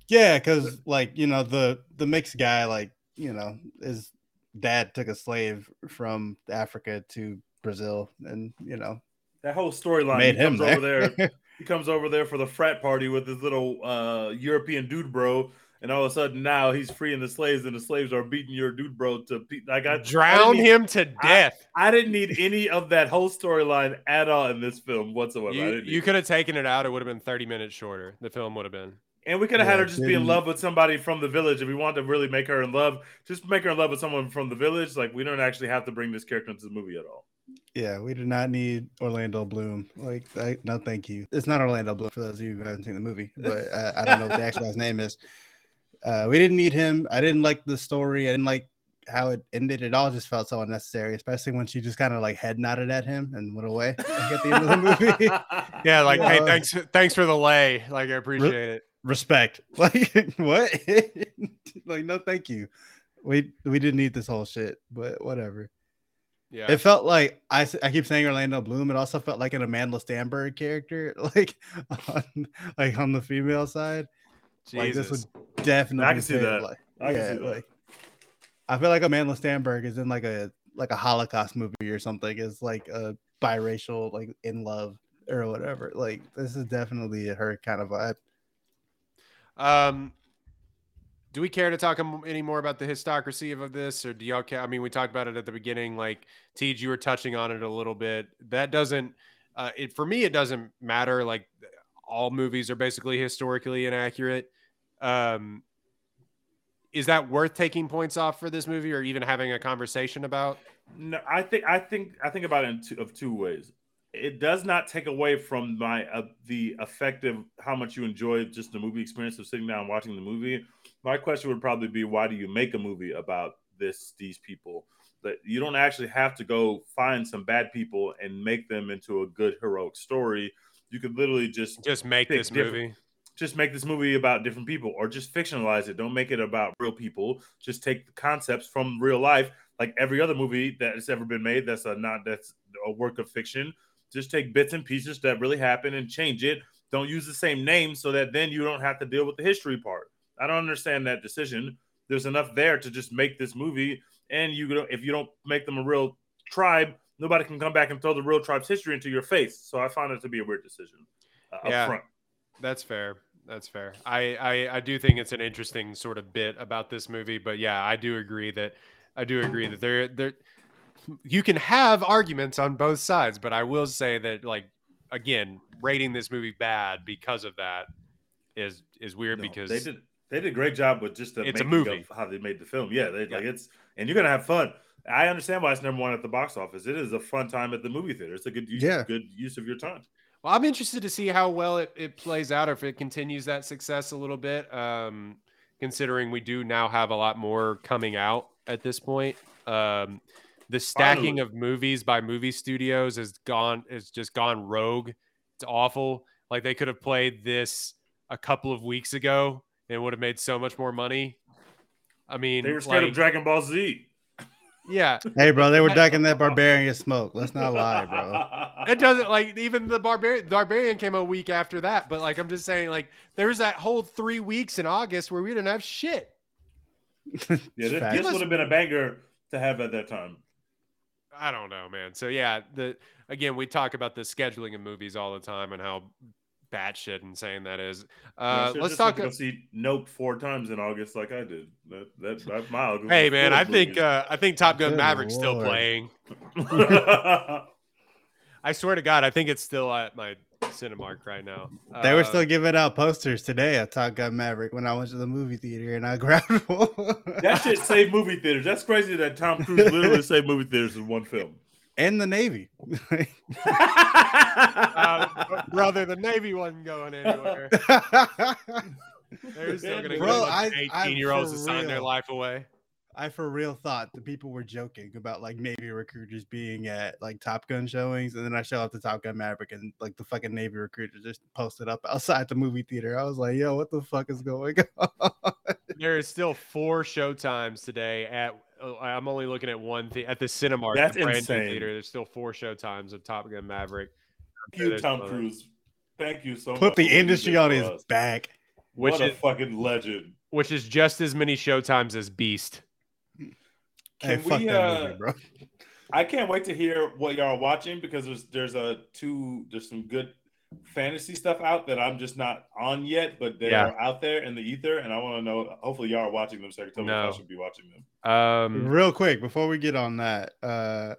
Yeah, because like you know the the mixed guy like you know his dad took a slave from Africa to Brazil, and you know that whole storyline. made him comes there. over there. He comes over there for the frat party with his little uh, European dude bro, and all of a sudden now he's freeing the slaves, and the slaves are beating your dude bro to pe- like I Drown I didn't need- him to death. I didn't need any of that whole storyline at all in this film whatsoever. You, you could have taken it out. It would have been 30 minutes shorter. The film would have been. And we could have had her just be in love with somebody from the village. If we wanted to really make her in love, just make her in love with someone from the village. Like we don't actually have to bring this character into the movie at all. yeah, we do not need Orlando Bloom. Like, I, no, thank you. It's not Orlando Bloom for those of you who haven't seen the movie, but uh, I don't know what the actual guy's name is. Uh, we didn't need him. I didn't like the story. I didn't like how it ended. It all just felt so unnecessary, especially when she just kind of like head nodded at him and went away like, at the end of the movie. Yeah, like hey, Yeah. thanks thanks for the lay. Like I appreciate it. Respect. Like what? like no, thank you. We we didn't need this whole shit, but whatever. Yeah. It felt like I, I keep saying Orlando Bloom. It also felt like an Amanda Stenberg character, like on, like on the female side. Like this Jesus. would definitely. I can see that. Like, I can yeah, see that. like I feel like Amanda Stenberg is in like a like a Holocaust movie or something. Is like a biracial, like in love or whatever. Like this is definitely her kind of vibe. Um, do we care to talk any more about the histocracy of, this, or do y'all care? I mean, we talked about it at the beginning. Like, Tej, you were touching on it a little bit. That doesn't, uh, it for me, it doesn't matter. Like, all movies are basically historically inaccurate. Um, is that worth taking points off for this movie, or even having a conversation about? No, I think I think I think about it in two, of two ways. It does not take away from my uh, the effective how much you enjoy just the movie experience of sitting down and watching the movie. My question would probably be, why do you make a movie about this these people? That you don't actually have to go find some bad people and make them into a good heroic story. You could literally just Just make this movie. just make this movie about different people or just fictionalize it. Don't make it about real people. Just take the concepts from real life, like every other movie that has ever been made. That's a not that's a work of fiction. Just take bits and pieces that really happen and change it. Don't use the same name so that then you don't have to deal with the history part. I don't understand that decision. There's enough there to just make this movie, and you if you don't make them a real tribe, nobody can come back and throw the real tribe's history into your face. So I found it to be a weird decision uh, Yeah. up front. That's fair. That's fair. I, I I do think it's an interesting sort of bit about this movie, but yeah, I do agree that I do agree that there there you can have arguments on both sides, but I will say that like again, rating this movie bad because of that is is weird No, because they did they did a great job with just the It's a movie. of how they made the film. Yeah, they, Yeah. like it's and you're gonna have fun. I understand why it's number one at the box office. It is a fun time at the movie theater. It's a good use, Yeah. good use of your time. Well, I'm interested to see how well it, it plays out or if it continues that success a little bit. Um, considering we do now have a lot more coming out at this point. Um, the stacking Finally. of movies by movie studios has gone has just gone rogue. It's awful. Like they could have played this a couple of weeks ago and would have made so much more money. I mean, They were scared like, of Dragon Ball Z. yeah, Hey, bro, they were ducking that barbarian smoke. Let's not lie, bro. it doesn't like even the barbarian barbarian came a week after that but like i'm just saying like there was that whole three weeks in august where we didn't have shit Yeah, this, this would have been a banger to have at that time. I don't know man so yeah the again we talk about the scheduling of movies all the time and how batshit insane that is uh sure, let's talk like go see Nope four times in August, like I did. That that, that mile. hey man i think uh i think top gun Good maverick's still playing i swear to god i think it's still at my cinemark right now They were Uh, still giving out posters today at Top Gun Maverick when I went to the movie theater and I grabbed one. that shit saved movie theaters. That's crazy that Tom Cruise literally saved movie theaters in one film. And the Navy. uh, brother the navy wasn't going anywhere they're still gonna Bro, give I- I- 18 year olds to for sign their life away I for real thought the people were joking about like Navy recruiters being at like Top Gun showings, and then I show up to Top Gun Maverick and like the fucking Navy recruiter just posted up outside the movie theater. I was like, yo, what the fuck is going on? There is still four showtimes today at. oh, I'm only looking at one thing at the Cinemark, That's the insane. theater. There's still four showtimes of Top Gun Maverick, Thank you, There's Tom other- Cruise. Thank you so much. Put the industry on his us. back. which what a is fucking legend. which is just as many showtimes as Beast. Hey, Can fuck we, that uh, movie, bro. I can't wait to hear what y'all are watching because there's there's a two there's some good fantasy stuff out that I'm just not on yet, but they Yeah. are out there in the ether, and I want to know. Hopefully, y'all are watching them, so I can tell me if I should be watching them. Um, Real quick before we get on that, uh,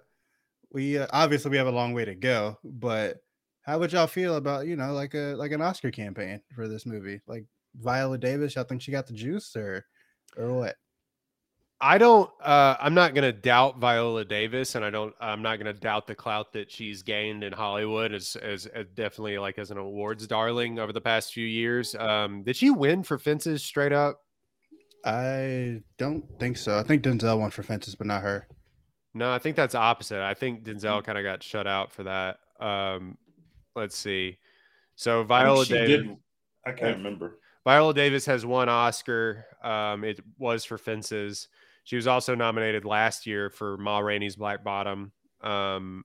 we uh, obviously we have a long way to go, but how would y'all feel about you know like a like an Oscar campaign for this movie? Like Viola Davis, y'all think she got the juice or or what? I don't. Uh, I'm not gonna doubt Viola Davis, and I don't. I'm not gonna doubt the clout that she's gained in Hollywood as as, as definitely like as an awards darling over the past few years. Um, did she win for Fences straight up? I don't think so. I think Denzel won for fences, but not her. No, I think that's opposite. I think Denzel kind of got shut out for that. Um, let's see. So Viola she Davis. did- I can't remember. Viola Davis has one Oscar. Um, it was for Fences. She was also nominated last year for Ma Rainey's Black Bottom. Um,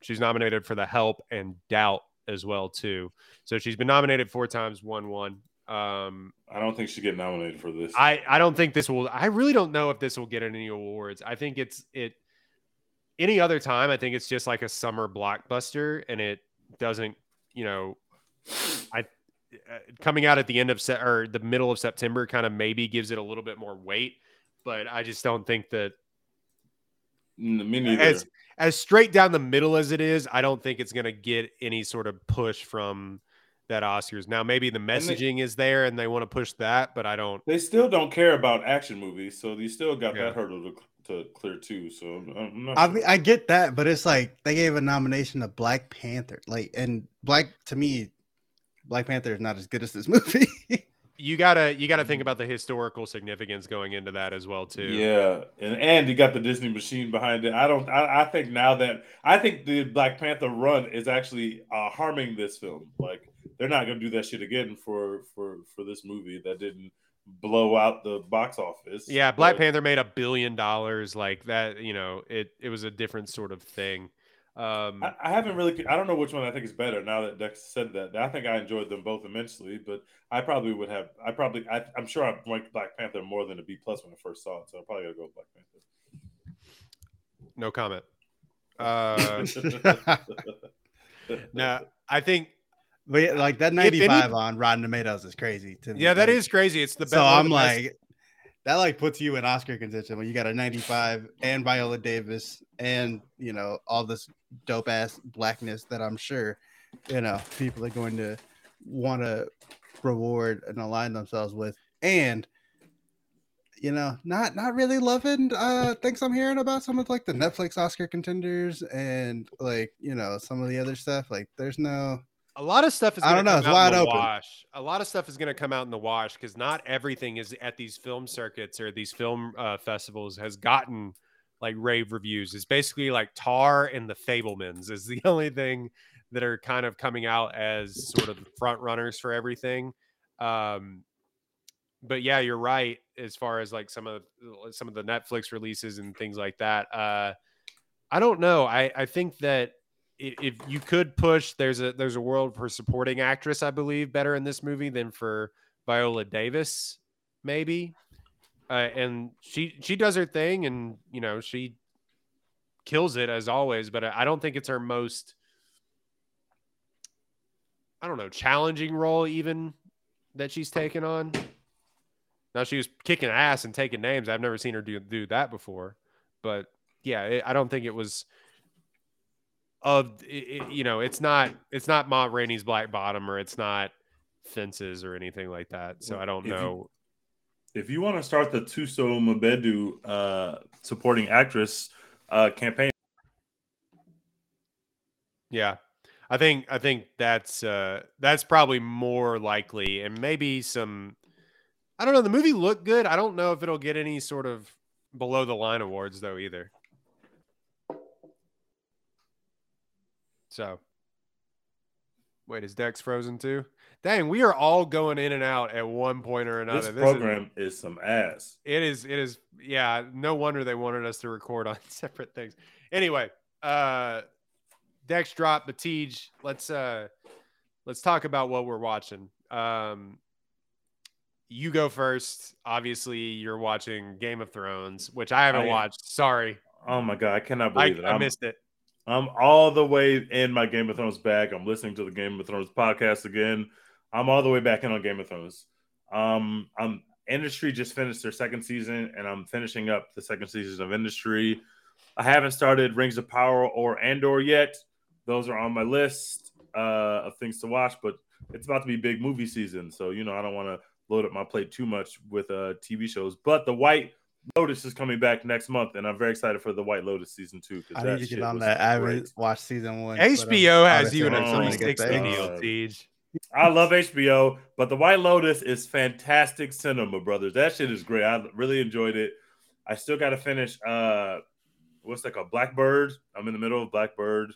she's nominated for The Help and Doubt as well too. So she's been nominated four times, won one. Um, I don't think she get nominated for this. I I don't think this will. I really don't know if this will get any awards. I think it's it. Any other time, I think it's just like a summer blockbuster, and it doesn't. You know, I uh, coming out at the end of se- or the middle of September kind of maybe gives it a little bit more weight, but I just don't think that N- Me neither. as as straight down the middle as it is, I don't think it's going to get any sort of push from that Oscars. Now, maybe the they- messaging is there and they want to push that, but I don't. They still don't care about action movies, so you still got Yeah. that hurdle to, to clear too. So I'm, I'm not I sure. mean, I get that, but it's like they gave a nomination to Black Panther. Like, and Black to me, Black Panther is not as good as this movie. You gotta you gotta think about the historical significance going into that as well too. Yeah, and and you got the Disney machine behind it. I don't. I, I think now that I think the Black Panther run is actually uh, harming this film. Like they're not gonna do that shit again for for for this movie that didn't blow out the box office. Yeah, Black But- Panther made a billion dollars like that. You know, it it was a different sort of thing. Um, I, I haven't really. I don't know which one I think is better. Now that Dex said that, I think I enjoyed them both immensely. But I probably would have. I probably. I, I'm sure I liked Black Panther more than a B plus when I first saw it. So I probably gotta go with Black Panther. no comment. Uh, Panther. no, I think but yeah, like that If any- 95 on Rotten Tomatoes is crazy to me. yeah, that Like, crazy. It's the best. one of I'm the best- like, that like puts you in Oscar contention when you got a 95 and Viola Davis and you know all this dope ass blackness that I'm sure you know people are going to want to reward and align themselves with, and you know not not really loving uh things I'm hearing about some of like the Netflix Oscar contenders and like you know some of the other stuff. Like there's no a lot of stuff is. I don't know, it's wide open. Wash. A lot of stuff is going to come out in the wash because not everything is at these film circuits or these film uh, festivals has gotten like rave reviews. It's basically like Tar and the Fabelmans is the only thing that are kind of coming out as sort of the front runners for everything. Um, but yeah, you're right as far as like some of some of the Netflix releases and things like that. Uh, I don't know. I I think that if you could push, there's a there's a world for supporting actress, I believe, better in this movie than for Viola Davis, maybe. Uh, and she she does her thing, and you know she kills it as always. But I don't think it's her most, I don't know, challenging role even that she's taken on. Now she was kicking ass and taking names. I've never seen her do do that before, but yeah, it, I don't think it was of it, it- you know it's not it's not Ma Rainey's Black Bottom or it's not Fences or anything like that. So I don't If know. If you want to start the Thuso Mbedu uh, supporting actress uh, campaign, Yeah. I think I think that's uh that's probably more likely and maybe some I don't know, the movie looked good. I don't know if it'll get any sort of below the line awards though either. So Wait, is Dex frozen too? Dang, we are all going in and out at one point or another. this is- program is some ass. it is it is yeah no wonder they wanted us to record on separate things anyway uh dex drop Batij. let's uh let's talk about what we're watching um you go first obviously you're watching game of thrones which i haven't I watched sorry Oh my god, I cannot I, believe it. I I'm, missed it I'm all the way in my Game of Thrones bag. I'm listening to the Game of Thrones podcast again. I'm all the way back in on Game of Thrones. Um, I'm Industry just finished their second season, and I'm finishing up the second season of Industry. I haven't started Rings of Power or Andor yet. Those are on my list uh, of things to watch, but it's about to be big movie season, so you know I don't want to load up my plate too much with uh, TV shows. But the White Lotus is coming back next month, and I'm very excited for the White Lotus season two. 'cause I that need to get on was that. I great. haven't watched season one. hbo has you in a I'm gonna get 360 deal Uh, Tej. I love HBO, but The White Lotus is fantastic cinema, brothers. That shit is great. I really enjoyed it. I still got to finish. Uh, what's that called? Blackbird. I'm in the middle of Blackbird.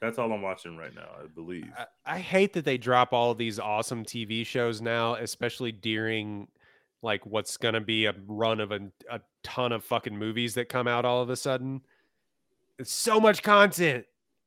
That's all I'm watching right now, I believe. I, I hate that they drop all these awesome TV shows now, especially during like what's gonna be a run of a, a ton of fucking movies that come out all of a sudden. It's so much content.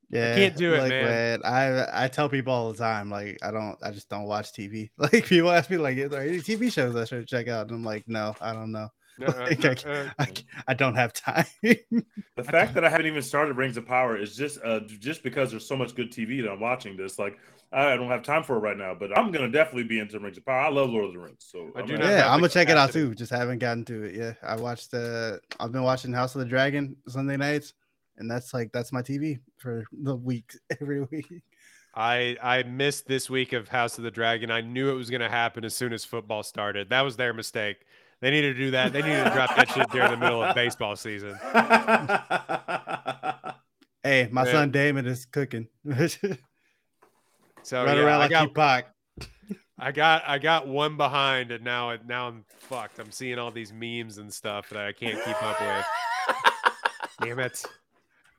Yeah, I can't do it, like, man. I I tell people all the time, like I don't, I just don't watch TV. Like people ask me, like, "Are there any TV shows I should check out?" And I'm like, no, I don't know. Like, I, Uh, I, I don't have time. The fact that I haven't even started Rings of Power is just uh, just because there's so much good TV that I'm watching this. Like I don't have time for it right now, but I'm gonna definitely be into Rings of Power. I love Lord of the Rings, so I I'm gonna- yeah, I'm gonna check it out too. Just haven't gotten to it. Yeah, I watched. Uh, I've been watching House of the Dragon Sunday nights, and that's like that's my TV for the week every week. I I missed this week of House of the Dragon. I knew it was going to happen as soon as football started. That was their mistake. They needed to do that. They needed to drop that shit during the middle of baseball season. Hey, my Yeah. son Damon is cooking. So yeah, around I like got, Tupac. I got I got one behind, and now it now I'm fucked. I'm seeing all these memes and stuff that I can't keep up with. Damn it!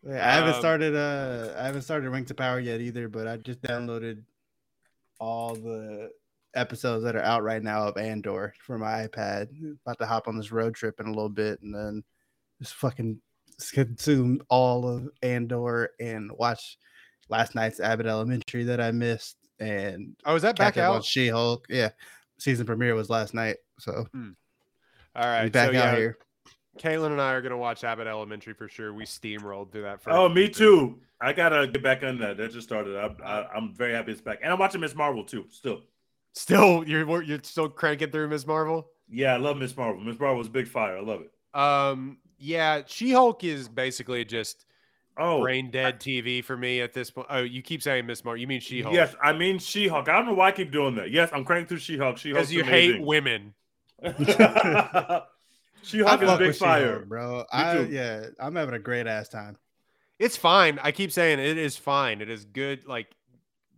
Yeah, I haven't Um, started. Uh, I haven't started Ring to Power yet either. But I just downloaded all the episodes that are out right now of Andor for my iPad. About to hop on this road trip in a little bit, and then just fucking consume all of Andor and watch last night's Abbott Elementary that I missed, and Oh, is that back out? She Hulk. Yeah, season premiere was last night, so All we right, back so out yeah, here. Caitlin and I are gonna watch Abbott Elementary for sure. We steamrolled through that. For Oh, me season. too. I gotta get back on that. That just started. I, I, I'm very happy it's back, and I'm watching Miss Marvel too. Still, Still, you're you're still cranking through Miss Marvel. yeah, I love Miss Marvel. Miss Marvel Marvel's big fire. I love it. Um, yeah, She Hulk is basically just Oh, brain dead TV for me at this point. Oh, you keep saying Miss Marvel. You mean She Hulk? yes, I mean She-Hulk. I don't know why I keep doing that. Yes, I'm cranking through She-Hulk. She-Hulk because you hate women. I She-Hulk is fuck big fire. She-Hulk, bro. I yeah, I'm having a great ass time. It's fine. I keep saying it is fine. It is good. Like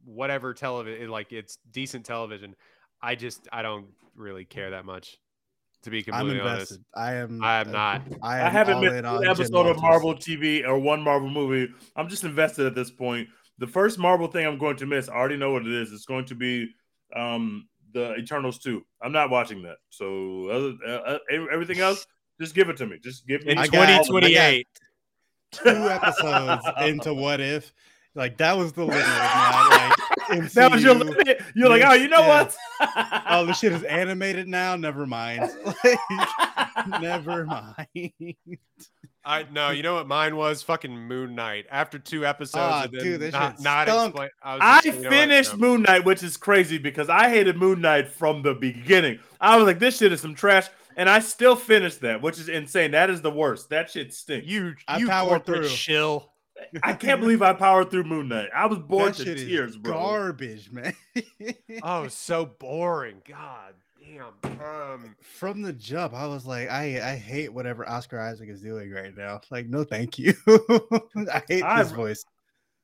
whatever television. Like it's decent television. I just I don't really care that much. To be I'm completely honest. I am. I am uh, not. I, I haven't missed an episode of Marvel TV or one Marvel movie. I'm just invested at this point. The first Marvel thing I'm going to miss, I already know what it is. It's going to be um, the Eternals 2. I'm not watching that. So other, uh, uh, everything else, just give it to me. Just give me In I got- I got- 2028, Two episodes into What If, like that was the limit. Like MCU, that was your limit. You're like, oh, you know Yeah. what? Oh, this shit is animated now. Never mind. Like, never mind. I no. You know what mine was? Fucking Moon Knight. After two episodes, ah, and then dude, that not, not stunk. explain. I, was I just, you know finished no. Moon Knight, which is crazy because I hated Moon Knight from the beginning. I was like, this shit is some trash. And I still finished that, which is insane. That is the worst. That shit stinks. You I you powered through. shill. I can't believe I powered through Moon Knight. I was bored that to shit tears, is bro. garbage, man. Oh, so boring. God damn. Um, From the jump, I was like, I I hate whatever Oscar Isaac is doing right now. Like, no, thank you. I hate I- his voice.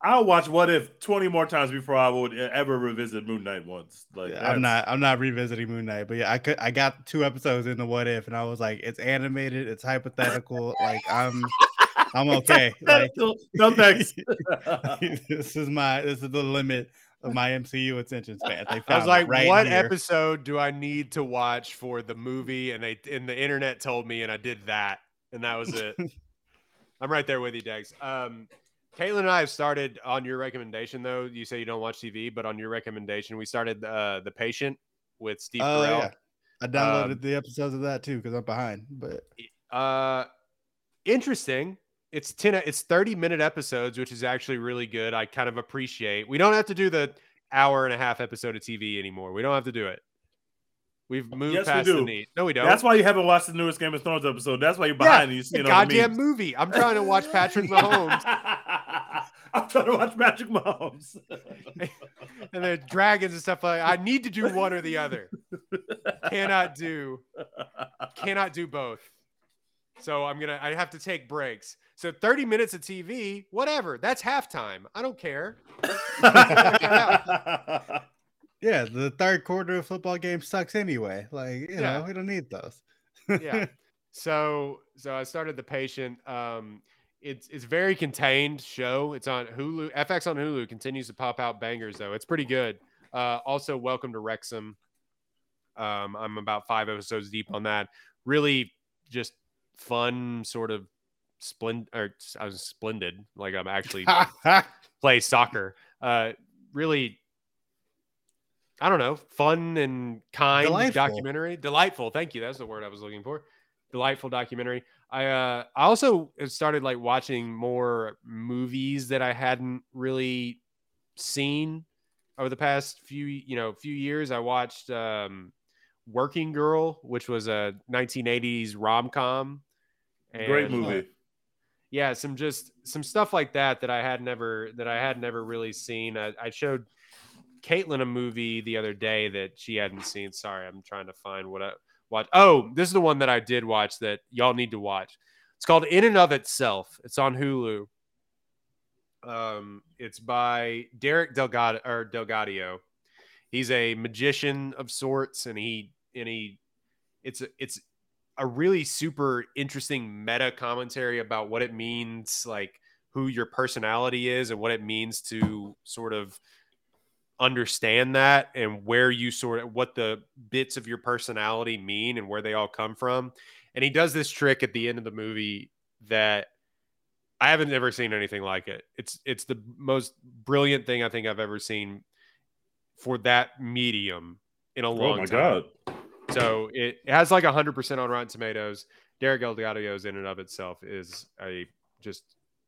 I'll watch What If 20 more times before I would ever revisit Moon Knight once. Like Yeah, I'm not. I'm not revisiting Moon Knight, but yeah, I could. I got two episodes in the What If, and I was like, it's animated, it's hypothetical. like I'm, I'm okay. Like no thanks. this is my. This is the limit of my MCU attention span. They I was like, right what here. episode do I need to watch for the movie? And they and the internet told me, and I did that, and that was it. I'm right there with you, Dex. Um, Caitlin and I have started on your recommendation, though. You say you don't watch TV, but on your recommendation, we started uh, the Patient with Steve Oh Carell. yeah, I downloaded Um, the episodes of that too because I'm behind. But Uh, interesting. It's ten. It's thirty minute episodes, which is actually really good. I kind of appreciate. We don't have to do the hour and a half episode of TV anymore. We don't have to do it. We've moved Yes, we past the need. No, we don't. That's why you haven't watched the newest Game of Thrones episode. That's why you're Yeah, behind you it's see a it goddamn movie. I'm trying to watch Patrick Mahomes, I'm trying to watch Patrick Mahomes. and the dragons and stuff like. I need to do one or the other. Cannot do. Cannot do both. So I'm gonna. I have to take breaks. So 30 minutes of TV, whatever. That's halftime. I don't care. Yeah, the third quarter of football game sucks anyway. Like, you Yeah. know, we don't need those. yeah. So so I started the patient. Um it's it's very contained show. It's on Hulu. FX on Hulu continues to pop out bangers though. It's pretty good. Uh also welcome to Wrexham. Um I'm about 5 episodes deep on that. Really just fun sort of splendid or I was splendid like I'm actually play soccer. Uh, really, I don't know, fun and kind Delightful. documentary. Delightful. Thank you. That's the word I was looking for. Delightful documentary. I uh, I also started like watching more movies that I hadn't really seen over the past few you know few years. I watched um, Working Girl, which was a 1980s rom com. Great movie. Yeah some just some stuff like that that i had never that i had never really seen. I, I showed caitlin a movie the other day that she hadn't seen. Sorry i'm trying to find what i watch oh this is the one that i did watch that y'all need to watch. It's called in and of itself. It's on hulu. Um it's by derek delgado or delgadio. He's a magician of sorts and he and he it's a, it's a really super interesting meta commentary about what it means like who your personality is and what it means to sort of understand that and where you sort of what the bits of your personality mean and where they all come from and he does this trick at the end of the movie that I haven't ever seen anything like it. It's it's the most brilliant thing I think I've ever seen for that medium in a oh long Oh my time. god. So it, it has like 100% on Rotten Tomatoes. Derek DelGaudio's in and of itself is a just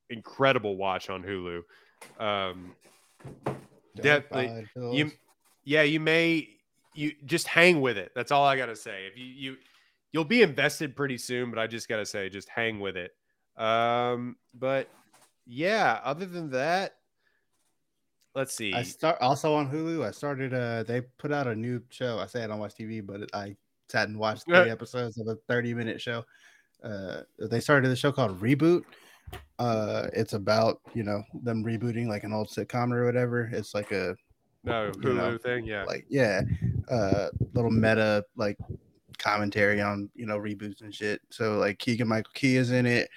incredible watch on Hulu. Um, Definitely. You, yeah, you may you just hang with it. That's all I gotta say. If you you you'll be invested pretty soon, but I just gotta say, just hang with it. Um, but yeah, other than that, let's see. I start also on Hulu. I started. Uh, they put out a new show. I say I don't watch TV, but I sat and watched three episodes of a thirty-minute show. Uh, they started a show called Reboot. Uh, it's about you know them rebooting like an old sitcom or whatever. It's like a no you Hulu know, thing, yeah. like yeah, uh, little meta like commentary on you know reboots and shit. So like Keegan Michael Key is in it.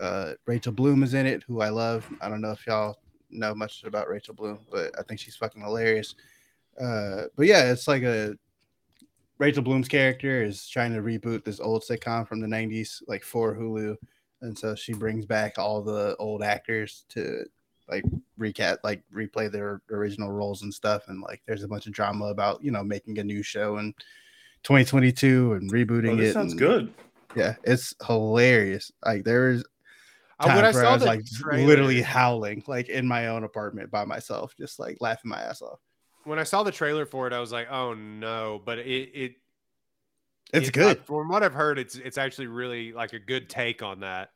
Uh, Rachel Bloom is in it, who I love. I don't know if y'all know much about Rachel Bloom, but I think she's fucking hilarious. Uh, but yeah, it's like a Rachel Bloom's character is trying to reboot this old sitcom from the 90s, like for Hulu. And so she brings back all the old actors to like recap, like replay their original roles and stuff. And like there's a bunch of drama about, you know, making a new show in 2022 and rebooting Oh, it. sounds and- good. Yeah, it's hilarious. Like there's Uh, when I saw was the like trailer- literally howling, like in my own apartment by myself, just like laughing my ass off. when I saw the trailer for it, I was like, oh no, but it it It's it- good. uh, from what I've heard, it's it's actually really like a good take on that.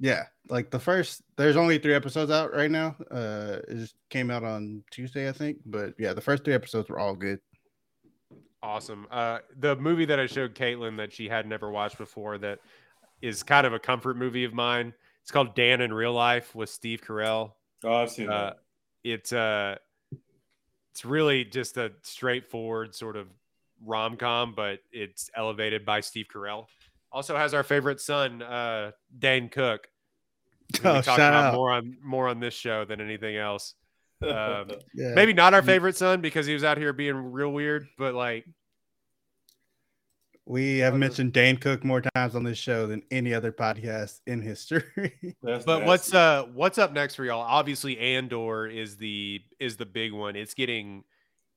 Yeah, like the first, there's only three episodes out right now. Uh, it just came out on Tuesday, I think. But yeah, the first three episodes were all good. Awesome. Uh, the movie that I showed Caitlin that she had never watched before that is kind of a comfort movie of mine. It's called Dan in Real Life with Steve Carell. Oh, I've seen Uh, that. it's uh, it's really just a straightforward sort of rom com, but it's elevated by Steve Carell. Also has our favorite son, uh, Dane Cook. Oh, we talk shout about out. more on more on this show than anything else. um, Yeah, Maybe not our favorite son because he was out here being real weird, but like we have other- mentioned Dane Cook more times on this show than any other podcast in history. But nasty. what's uh what's up next for y'all? Obviously, Andor is the is the big one. It's getting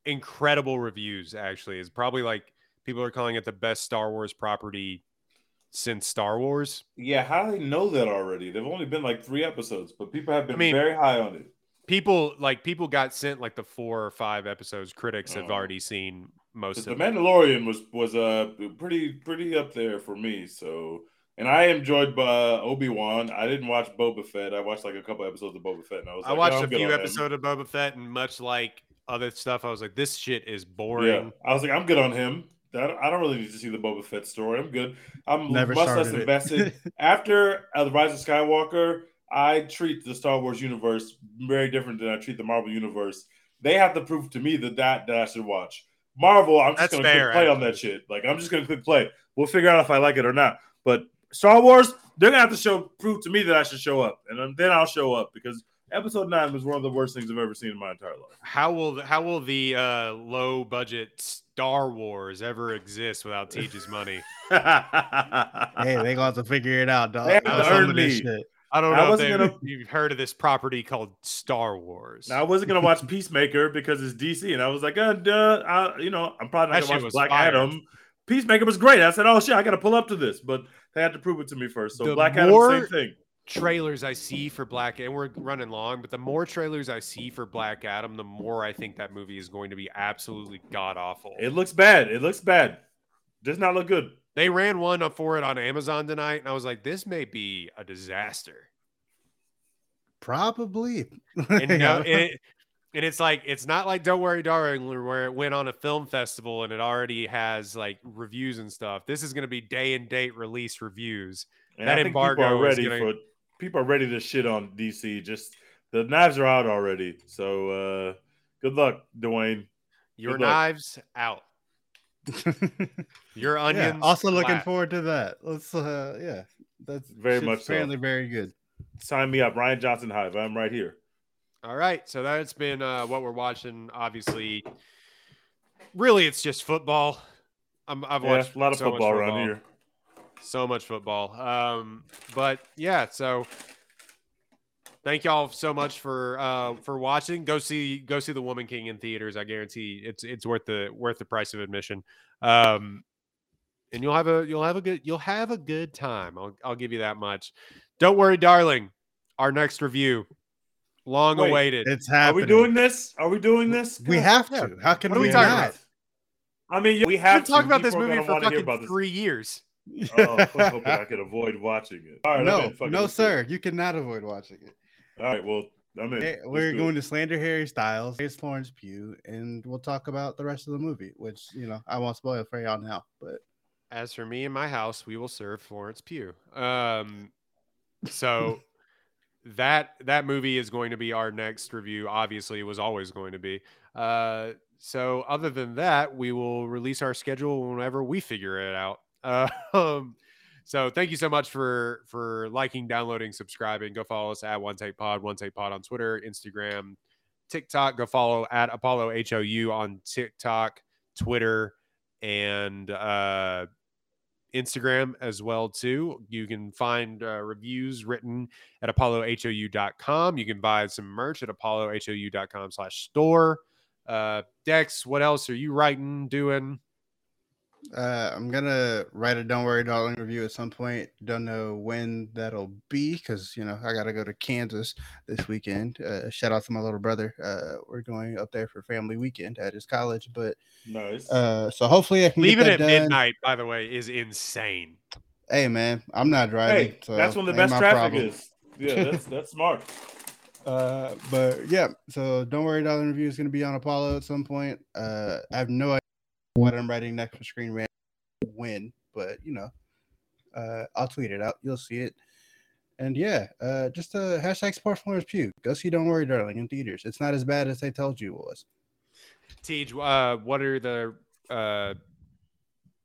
incredible reviews. Actually, it's probably like people are calling it the best Star Wars property since Star Wars. Yeah, how do they know that already? They've only been like three episodes, but people have been I mean- very high on it. People like people got sent like the four or five episodes. Critics have Oh. already seen most 'Cause of. The it. Mandalorian was was uh pretty pretty up there for me. So, and I enjoyed uh, Obi Wan. I didn't watch Boba Fett. I watched like a couple episodes of Boba Fett, and I was I like, watched "Yeah, a I'm good few on episodes of Boba Fett, and much like other stuff, I was like, this shit is Yeah, boring. I was like, I'm good on him. I don't, I don't really need to see the Boba Fett story. I'm good. I'm Never much less invested. After uh, the Rise of Skywalker, I treat the Star Wars universe very different than I treat the Marvel universe. they have to prove to me that that, that I should watch. Marvel, I'm just That's gonna fair, click play on that shit. Like I'm just gonna click play. We'll figure out if I like it or not. But Star Wars, they're gonna have to show prove to me that I should show up, and then I'll show up because Episode Nine was one of the worst things I've ever seen in my entire life. How will the- how will the uh, low budget Star Wars ever exist without Teach's money? Hey, they gonna have to figure it out, dog. They have to earn of this me. I don't I know if wasn't gonna- you've heard of this property called Star Wars. Now I wasn't gonna watch Peacemaker because it's DC, and I was like, uh, duh, I, you know, I'm probably not shit gonna watch Black. Adam. Peacemaker was great. I said, oh shit, I gotta pull up to this, but they had to prove it to me first. So The Black Adam, same thing. trailers I see for Black and we're running long, but the more trailers I see for Black Adam, the more I think that movie is going to be absolutely god awful. It looks bad. It looks bad. Does not look good. They ran one up for it on Amazon tonight, and I was like, this may be a disaster. Probably. And, You no, know? and, it, and it's like it's not like Don't Worry, Darling, where it went on a film festival and it already has like reviews and stuff. This is going to be day and date release reviews. And That I think people embargo are ready gonna- for people are ready to shit on DC. Just the knives are out already. So uh good luck, Dwayne. Your Good luck. knives out. Your yeah, onions. also looking flat. forward to that. Let's uh yeah. That's Very shit's much so. apparently very good. Sign me up, Rian Johnson Hive. I'm right here. All right, so that's been uh, what we're watching. Obviously, really, it's just football. I'm, I've Yeah, watched a lot of so football around here. So much football. Um, but yeah, so thank y'all so much for uh, for watching. Go see go see the Woman King in theaters. I guarantee it's it's worth the worth the price of admission. Um, and you'll have a you'll have a good you'll have a good time. I'll I'll give you that much. Don't worry, darling. Our next review, long Wait, awaited. It's happening. Are we doing this? Are we doing this? We God. have Yeah. to. How can What are we, we talking not? about? I mean, we We've have been about this movie for fucking about this. three years. Oh, I was hoping I could avoid watching it. All right, no, in. Fuck it, no, let's it. sir. You cannot avoid watching it. All right, well, I'm in. Hey, we're going it. to slander Harry Styles, here's Florence Pugh, and we'll talk about the rest of the movie, which you know I won't spoil for y'all now. But As for me and my house, we will serve Florence Pugh. Um, so that that movie is going to be our next review. Obviously, it was always going to be. Uh, so other than that, we will release our schedule whenever we figure it out. Uh, um, so thank you so much for for liking, downloading, subscribing. Go follow us at One Take Pod, One Take Pod on Twitter, Instagram, TikTok. Go follow at Apollo HOU on TikTok, Twitter, and uh, Instagram as well too. You can find uh, reviews written at apollohou.com. You can buy some merch at apollohou.com slash store. Uh, Dex, what else are you writing, doing? Uh, I'm gonna write a "Don't Worry, Darling" review at some point. Don't know when that'll be because you know I gotta go to Kansas this weekend. Uh, shout out to my little brother. Uh, we're going up there for family weekend at his college, but Nice. uh, so hopefully I can Leaving get at done. midnight, by the way, is insane. Hey man, I'm not driving. hey, so that's when the best traffic problem. is. Yeah, that's that's smart. Uh, but yeah, so don't worry, darling review is going to be on Apollo at some point. Uh, I have no idea what I'm writing next for Screen Rant when, but you know, uh, I'll tweet it out. You'll see it. And yeah, uh, just a hashtag support Florence Pugh. Go see Don't Worry, Darling in theaters. It's not as bad as they told you it was. Tej, uh, what are the uh,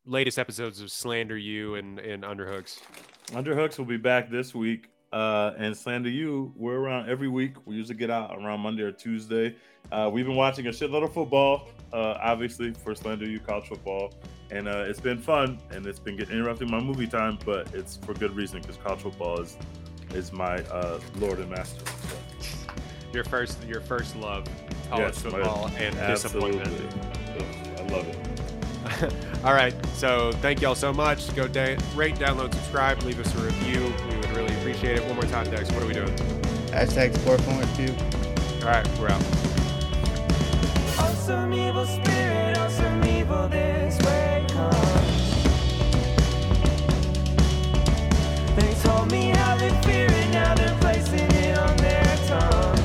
latest episodes of Slander You and, and Underhooks? Underhooks will be back this week. Uh, and Slander You, we're around every week. We usually get out around Monday or Tuesday. Uh, we've been watching a shitload of football, uh, obviously, for Slander You college football. And uh, it's been fun and it's been getting interrupting my movie time, but it's for good reason because college football is is my uh, lord and master. So, Your first, your first love, college yes, my- football and absolutely. disappointment. I love it. All right. So thank y'all so much. Go da- rate, download, subscribe, leave us a review. Really appreciate it. One more time, Dex. What are we doing? Hashtag support Florence too. All right, we're out. Awesome evil spirit, awesome evil this way comes. They told me how they fear it, now they're placing it on their tongue.